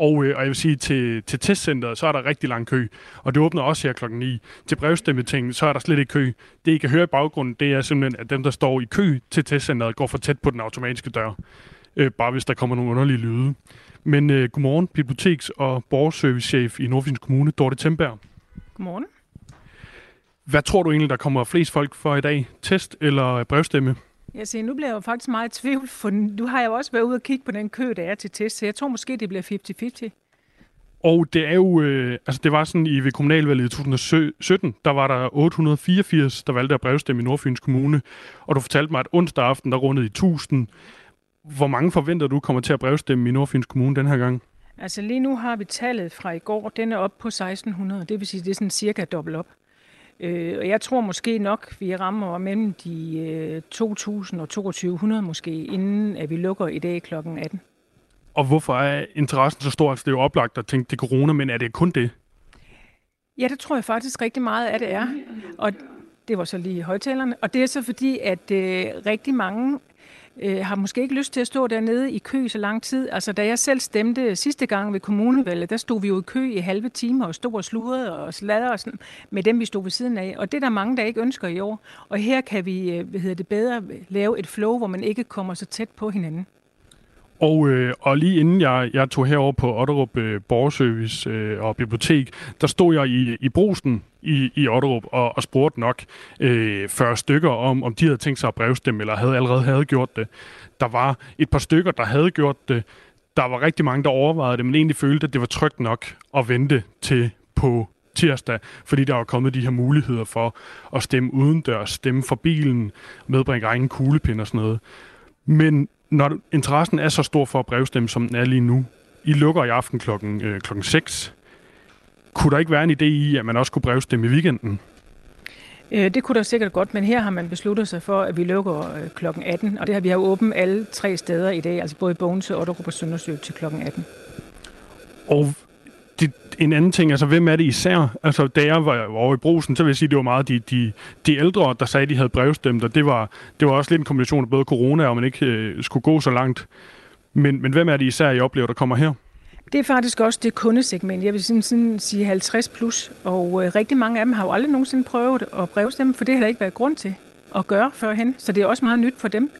Og, øh, og jeg vil sige, til, til testcenteret, så er der rigtig lang kø. Og det åbner også her klokken 9. Til brevstemmetingen, så er der slet ikke kø. Det, I kan høre i baggrunden, det er simpelthen, at dem, der står i kø til testcenteret, går for tæt på den automatiske dør. Øh, bare hvis der kommer nogle underlige lyde. Men øh, godmorgen, biblioteks- og borgerservicechef i Nordfyns Kommune, Dorte Temberg. Godmorgen. Hvad tror du egentlig, der kommer flest folk for i dag? Test eller brevstemme? Jeg siger, nu bliver jeg jo faktisk meget i tvivl, for nu har jeg jo også været ude og kigge på den kø, der er til test, så jeg tror måske, det bliver 50-50. Og det er jo, øh, altså det var sådan i ved kommunalvalget i 2017, der var der 884, der valgte at brevstemme i Nordfyns Kommune. Og du fortalte mig, at onsdag aften, der rundede i 1000. Hvor mange forventer du kommer til at brevstemme i Nordfyns Kommune den her gang? Altså lige nu har vi tallet fra i går, den er op på 1600, det vil sige, det er sådan cirka dobbelt op. Øh, og jeg tror måske nok, vi rammer mellem de øh, 2000 og 2200 måske, inden at vi lukker i dag kl. 18. Og hvorfor er interessen så stor? Altså, det er jo oplagt at tænke, det er corona, men er det kun det? Ja, det tror jeg faktisk rigtig meget, at det er. Og det var så lige højtalerne. Og det er så fordi, at øh, rigtig mange øh, har måske ikke lyst til at stå dernede i kø så lang tid. Altså, da jeg selv stemte sidste gang ved kommunevalget, der stod vi jo i kø i halve timer og stod og sludrede og sladrede og sådan, med dem, vi stod ved siden af. Og det er der mange, der ikke ønsker i år. Og her kan vi øh, hvad hedder det, bedre lave et flow, hvor man ikke kommer så tæt på hinanden. Og, øh, og lige inden jeg, jeg tog herover på Otterup øh, Borgerservice øh, og Bibliotek, der stod jeg i, i brusen i, i Otterup og, og spurgte nok øh, 40 stykker om, om de havde tænkt sig at brevstemme, eller havde allerede havde gjort det. Der var et par stykker, der havde gjort det. Der var rigtig mange, der overvejede det, men egentlig følte, at det var trygt nok at vente til på tirsdag, fordi der var kommet de her muligheder for at stemme udendørs, stemme for bilen, medbringe egen kuglepind og sådan noget. Men når interessen er så stor for at brevstemme, som den er lige nu, I lukker i aften klokken, øh, klokken 6. Kunne der ikke være en idé i, at man også kunne brevstemme i weekenden? Øh, Det kunne der sikkert godt, men her har man besluttet sig for, at vi lukker øh, klokken 18, og det har vi har åbent alle tre steder i dag, altså både i Bogense, Otterup og Søndersø til klokken 18. Og en anden ting, altså hvem er det især? Altså da jeg var over i brusen, så vil jeg sige, det var meget de, de, de ældre, der sagde, de havde brevstemt, og det var, det var også lidt en kombination af både corona, og man ikke øh, skulle gå så langt. Men, men hvem er det især, I oplever, der kommer her? Det er faktisk også det kundesegment. Jeg vil sådan, sådan sige 50 plus, og øh, rigtig mange af dem har jo aldrig nogensinde prøvet at brevstemme, for det har der ikke været grund til at gøre førhen, så det er også meget nyt for dem.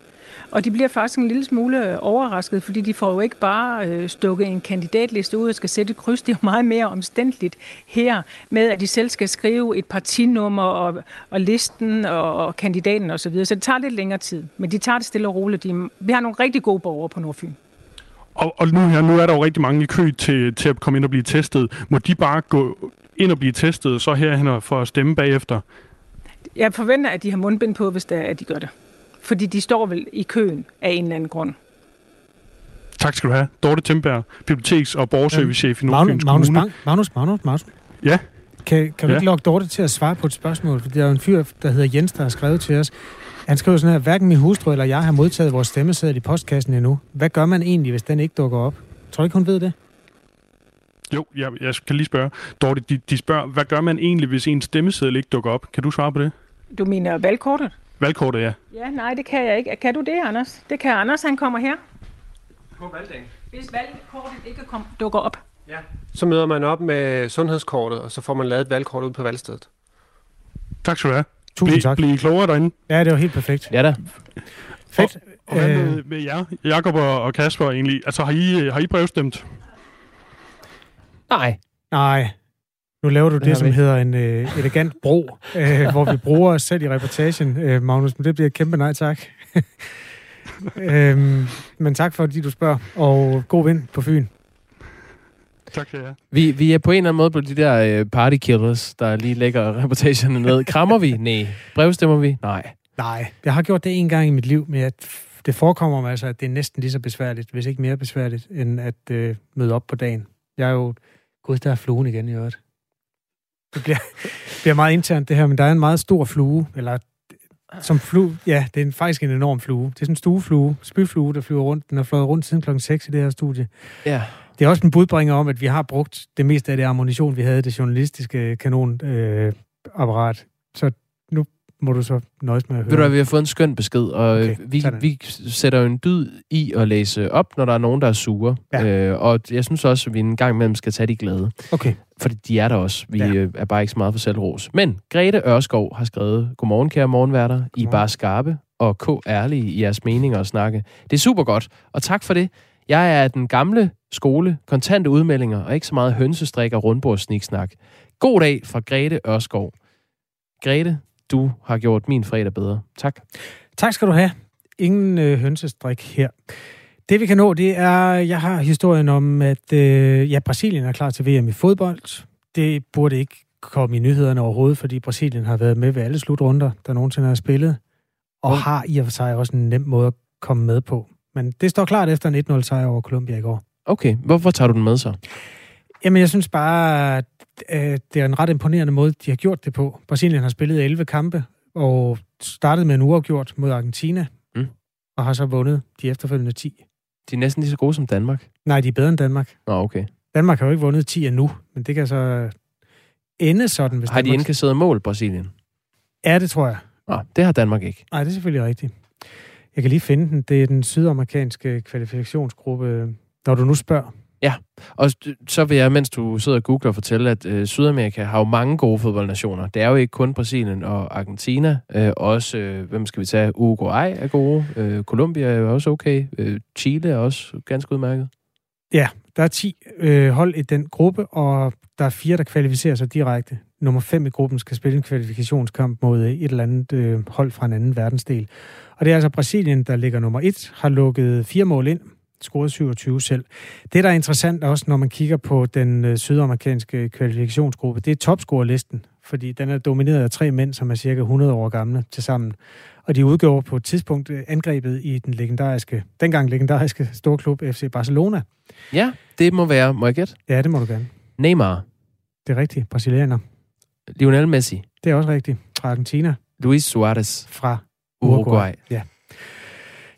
Og de bliver faktisk en lille smule øh, overrasket, fordi de får jo ikke bare øh, stukket en kandidatliste ud og skal sætte et kryds. Det er jo meget mere omstændeligt her, med at de selv skal skrive et partinummer og, og listen og, og kandidaten osv. Så, videre. så det tager lidt længere tid, men de tager det stille og roligt. De, vi har nogle rigtig gode borgere på Nordfyn. Og, og nu, her, nu er der jo rigtig mange i kø til, til at komme ind og blive testet. Må de bare gå ind og blive testet, så herhen for at stemme bagefter? Jeg forventer, at de har mundbind på, hvis det er, at de gør det. Fordi de står vel i køen af en eller anden grund. Tak skal du have. Dorte Timberg, biblioteks- og borgerservicechef i Nordfyns Magnus, Kommune. Magnus, Magnus, Magnus, Magnus. Ja. Kan, kan du Ja. ikke lokke Dorte til at svare på et spørgsmål? For der er jo en fyr, der hedder Jens, der har skrevet til os. Han skriver sådan her, hverken min hustru eller jeg har modtaget vores stemmeseddel i postkassen endnu. Hvad gør man egentlig, hvis den ikke dukker op? Tror du ikke, hun ved det? Jo, jeg, jeg skal lige spørge. Dorte, de, de spørger, hvad gør man egentlig, hvis en stemmeseddel ikke dukker op? Kan du svare på det? Du mener valgkortet? Valgkortet, ja. Ja, nej, det kan jeg ikke. Kan du det, Anders? Det kan Anders, han kommer her. På valgdagen. Hvis valgkortet ikke kom, dukker op. Ja. Så møder man op med sundhedskortet, og så får man lavet et valgkort ud på valgstedet. Tak skal du have. Tusind Ble, tak. Bliv klogere derinde? Ja, det var helt perfekt. Ja da. Fedt. Og hvad Øh. med, med jer, Jakob og, og Kasper egentlig? Altså, har I, har I brevstemt? Nej. Nej. Nu laver du Det det, som vi. hedder en øh, elegant bro, <laughs> øh, hvor vi bruger os selv i reportagen, øh, Magnus, men det bliver et kæmpe nej tak. <laughs> øhm, men tak for, at du spørger, og god vind på Fyn. Tak skal jeg. Vi, vi er på en eller anden måde på de der øh, partykillers, der lige lægger <laughs> reportagerne ned. Krammer vi? Nej. Brevstemmer vi? Nej. Nej, jeg har gjort det en gang i mit liv, men jeg, det forekommer mig altså, at det er næsten lige så besværligt, hvis ikke mere besværligt, end at øh, møde op på dagen. Jeg er jo... Gud, der er fluen igen i øvrigt. Det bliver, bliver meget internt det her, men der er en meget stor flue, eller som flue, ja, det er faktisk en enorm flue. Det er sådan en stueflue, spyflue, der flyver rundt. Den har fløjet rundt siden klokken 6 i det her studie. Ja. Det er også en budbringer om, at vi har brugt det meste af det ammunition, vi havde, det journalistiske kanonapparat. Øh, apparat. så må du så nøjes med at høre. Ved du hvad, vi har fået en skøn besked, og Okay, vi, vi sætter jo en dyd i at læse op, når der er nogen, der er sure. Ja. Øh, og jeg synes også, at vi en gang imellem skal tage de glade. Okay. Fordi de er der også. Vi Ja. ja. er bare ikke så meget for selvros. Men Grete Ørskov har skrevet, Godmorgen, kære morgenværter. I er bare skarpe og k ærlige i jeres meninger og snakke. Det er super godt, og tak for det. Jeg er den gamle skole, kontante udmeldinger, og ikke så meget hønsestrik og rundbordssniksnak. God dag fra Grete Ørskov. Grete, du har gjort min fredag bedre. Tak. Tak skal du have. Ingen øh, hønsestrik her. Det vi kan nå, det er, jeg har historien om, at øh, ja, Brasilien er klar til VM i fodbold. Det burde ikke komme i nyhederne overhovedet, fordi Brasilien har været med ved alle slutrunder, der nogensinde har spillet, og har i og for sig også en nem måde at komme med på. Men det står klart efter en 1-0 sejr over Colombia i går. Okay, hvorfor tager du den med så? Jamen, jeg synes bare, øh, det er en ret imponerende måde, de har gjort det på. Brasilien har spillet 11 kampe, og startet med en uafgjort mod Argentina, Mm. og har så vundet de efterfølgende 10. De er næsten lige så gode som Danmark. Nej, de er bedre end Danmark. Nå, okay. Danmark har jo ikke vundet 10 endnu, men det kan så ende sådan, hvis Har de Danmark... indkasseret mål, Brasilien? Ja, det tror jeg. Nå, det har Danmark ikke. Nej, det er selvfølgelig rigtigt. Jeg kan lige finde den. Det er den sydamerikanske kvalifikationsgruppe. Når du nu spørger, Ja, og så vil jeg, mens du sidder og googler, fortælle, at øh, Sydamerika har jo mange gode fodboldnationer. Det er jo ikke kun Brasilien og Argentina. Øh, også, øh, hvem skal vi tage? Uruguay er gode. Øh, Colombia er jo også okay. Øh, Chile er også ganske udmærket. Ja, der er 10 øh, hold i den gruppe, og der er fire, der kvalificerer sig direkte. Nummer 5 i gruppen skal spille en kvalifikationskamp mod øh, et eller andet øh, hold fra en anden verdensdel. Og det er altså Brasilien, der ligger nummer 1, har lukket fire mål ind, scoret 27 selv. Det, der er interessant også, når man kigger på den øh, sydamerikanske kvalifikationsgruppe, det er topscorerlisten, fordi den er domineret af tre mænd, som er cirka 100 år gamle til sammen. Og de udgjorde på et tidspunkt øh, angrebet i den legendariske, dengang legendariske storklub FC Barcelona. Ja, det må være, må jeg gætte? Ja, det må du gerne. Neymar. Det er rigtigt, brasilianer. Lionel Messi. Det er også rigtigt, fra Argentina. Luis Suarez. Fra Uruguay. Uruguay. Ja.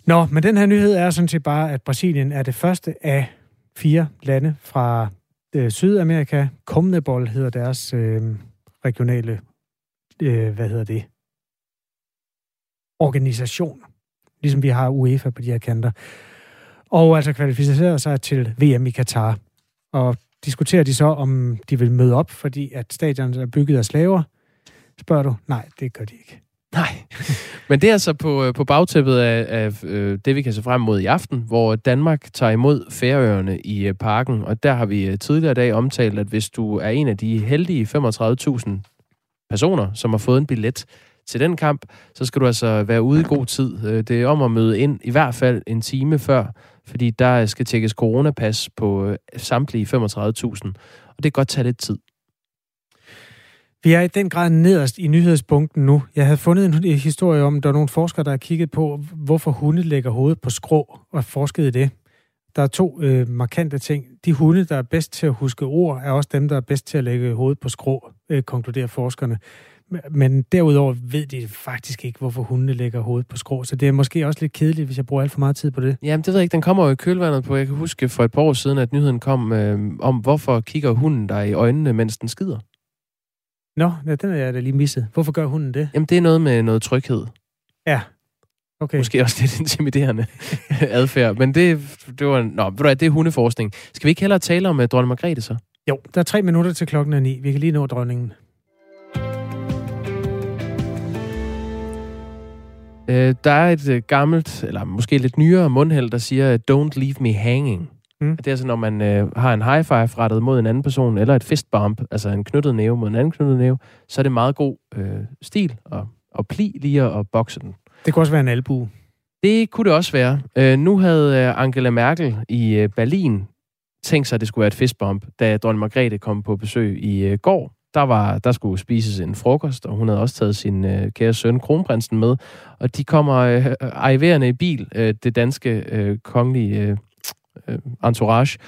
Nå, men den her nyhed er sådan set bare, at Brasilien er det første af fire lande fra øh, Sydamerika. Comnebol hedder deres øh, regionale, øh, hvad hedder det, organisation. Ligesom vi har UEFA på de her kanter. Og altså kvalificerer sig til VM i Katar. Og diskuterer de så, om de vil møde op, fordi at stadion er bygget af slaver. Spørger du? Nej, det gør de ikke. Nej, <laughs> men det er altså på, øh, på bagtæppet af, af øh, det, vi kan se frem mod i aften, hvor Danmark tager imod Færøerne i øh, parken, og der har vi øh, tidligere i dag omtalt, at hvis du er en af de heldige 35.000 personer, som har fået en billet til den kamp, så skal du altså være ude i god tid. Øh, det er om at møde ind i hvert fald en time før, fordi der skal tjekkes coronapas på samtlige 35.000, og det kan godt tage lidt tid. Vi er i den grad nederst i nyhedsbunken nu. Jeg havde fundet en historie om, der er nogle forskere, der har kigget på, hvorfor hunde lægger hovedet på skrå og forsket i det. Der er to øh, markante ting. De hunde, der er bedst til at huske ord, er også dem, der er bedst til at lægge hovedet på skrå, øh, konkluderer forskerne. Men derudover ved de faktisk ikke, hvorfor hundene lægger hovedet på skrå. Så det er måske også lidt kedeligt, hvis jeg bruger alt for meget tid på det. Jamen, det ved jeg ikke. Den kommer jo i kølvandet på. Jeg kan huske for et par år siden, at nyheden kom øh, om, hvorfor kigger hunden der i øjnene, mens den skider. Nå, ja, den er jeg da lige misset. Hvorfor gør hunden det? Jamen, det er noget med noget tryghed. Ja. Okay. Måske også lidt <laughs> intimiderende <laughs> adfærd. Men det, det var... Nå, ved du hvad, det er hundeforskning. Skal vi ikke hellere tale om uh, dronning Margrethe så? Jo, der er tre minutter til klokken er ni. Vi kan lige nå dronningen. Øh, der er et øh, gammelt, eller måske lidt nyere mundhæld, der siger, don't leave me hanging. Mm. Det er altså, når man øh, har en high five rettet mod en anden person, eller et fist bump, altså en knyttet næve mod en anden knyttet næve, så er det meget god øh, stil og, og pli lige at, bokse den. Det kunne også være en albu. Det kunne det også være. Øh, nu havde øh, Angela Merkel i øh, Berlin tænkt sig, at det skulle være et fistbump, da dronning Margrethe kom på besøg i øh, går. Der, var, der skulle spises en frokost, og hun havde også taget sin øh, kære søn, kronprinsen, med. Og de kommer øh, arriverende i bil, øh, det danske øh, kongelige øh, øh, entourage.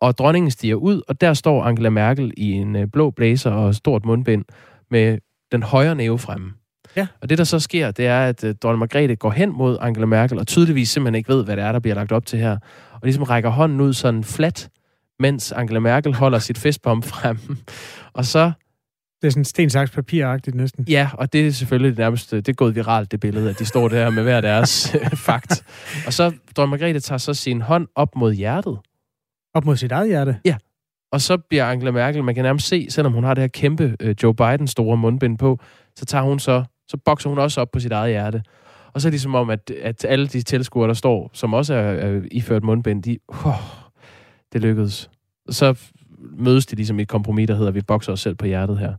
Og dronningen stiger ud, og der står Angela Merkel i en øh, blå blazer og stort mundbind med den højre næve fremme. Ja. Og det, der så sker, det er, at øh, dronning Margrethe går hen mod Angela Merkel, og tydeligvis simpelthen ikke ved, hvad det er, der bliver lagt op til her. Og ligesom rækker hånden ud sådan flat, mens Angela Merkel holder sit festpump frem. <laughs> og så... Det er sådan sten, saks, papir næsten. Ja, og det er selvfølgelig nærmest, det er gået viralt, det billede, at de står der med hver deres <laughs> øh, fakt. Og så, dronning Margrethe tager så sin hånd op mod hjertet. Op mod sit eget hjerte? Ja. Og så bliver Angela Merkel, man kan nærmest se, selvom hun har det her kæmpe øh, Joe Biden store mundbind på, så tager hun så, så bokser hun også op på sit eget hjerte. Og så er det som om, at, at alle de tilskuere, der står, som også er, er iført mundbind, de, oh, det lykkedes. Så mødes de ligesom i et kompromis, der hedder, at vi bokser os selv på hjertet her.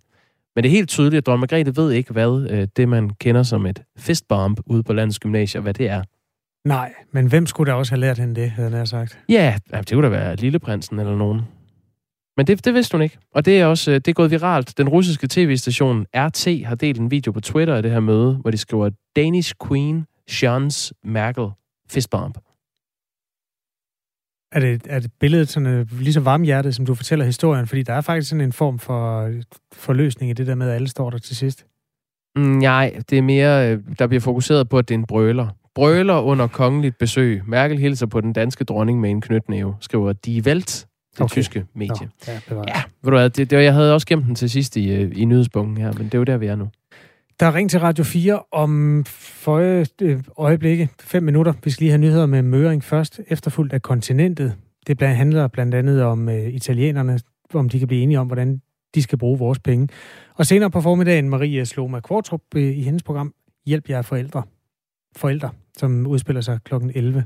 Men det er helt tydeligt, at dronning Margrethe ved ikke, hvad øh, det, man kender som et fistbomb ude på landets gymnasier, hvad det er. Nej, men hvem skulle da også have lært hende det, havde jeg sagt? Ja, det kunne da være Lilleprinsen eller nogen. Men det, det vidste hun ikke. Og det er også det er gået viralt. Den russiske tv-station RT har delt en video på Twitter af det her møde, hvor de skriver Danish Queen Shans Merkel fistbomb. Er det, er det billedet sådan uh, lige så varmhjertet, som du fortæller historien? Fordi der er faktisk sådan en form for forløsning i det der med, at alle står der til sidst. Mm, nej, det er mere, øh, der bliver fokuseret på, at det er en brøler. Brøler under kongeligt besøg. Merkel hilser på den danske dronning med en knytnæve, skriver Die Welt, det okay. tyske medie. Nå, ja, det var ja, ved du hvad, det, det, jeg havde også gemt den til sidst i, øh, i nyhedsbunken her, men det er jo der, vi er nu. Der er ring til Radio 4 om for øh, øjeblikke, fem minutter. Vi skal lige have nyheder med Møring først, efterfulgt af kontinentet. Det handler blandt andet om øh, italienerne, om de kan blive enige om, hvordan de skal bruge vores penge. Og senere på formiddagen, Marie Sloma Kvartrup øh, i hendes program Hjælp jer forældre, forældre, som udspiller sig kl. 11.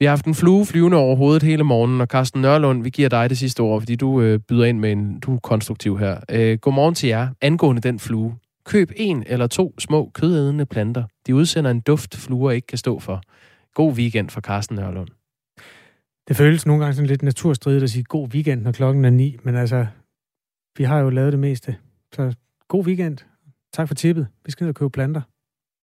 Vi har haft en flue flyvende over hovedet hele morgenen, og Carsten Nørlund, vi giver dig det sidste ord, fordi du øh, byder ind med en, du er konstruktiv her. Øh, godmorgen til jer. Angående den flue. Køb en eller to små kødædende planter. De udsender en duft, fluer ikke kan stå for. God weekend for Carsten Nørlund. Det føles nogle gange sådan lidt naturstridigt at sige god weekend, når klokken er ni, men altså, vi har jo lavet det meste. Så god weekend. Tak for tippet. Vi skal ned og købe planter.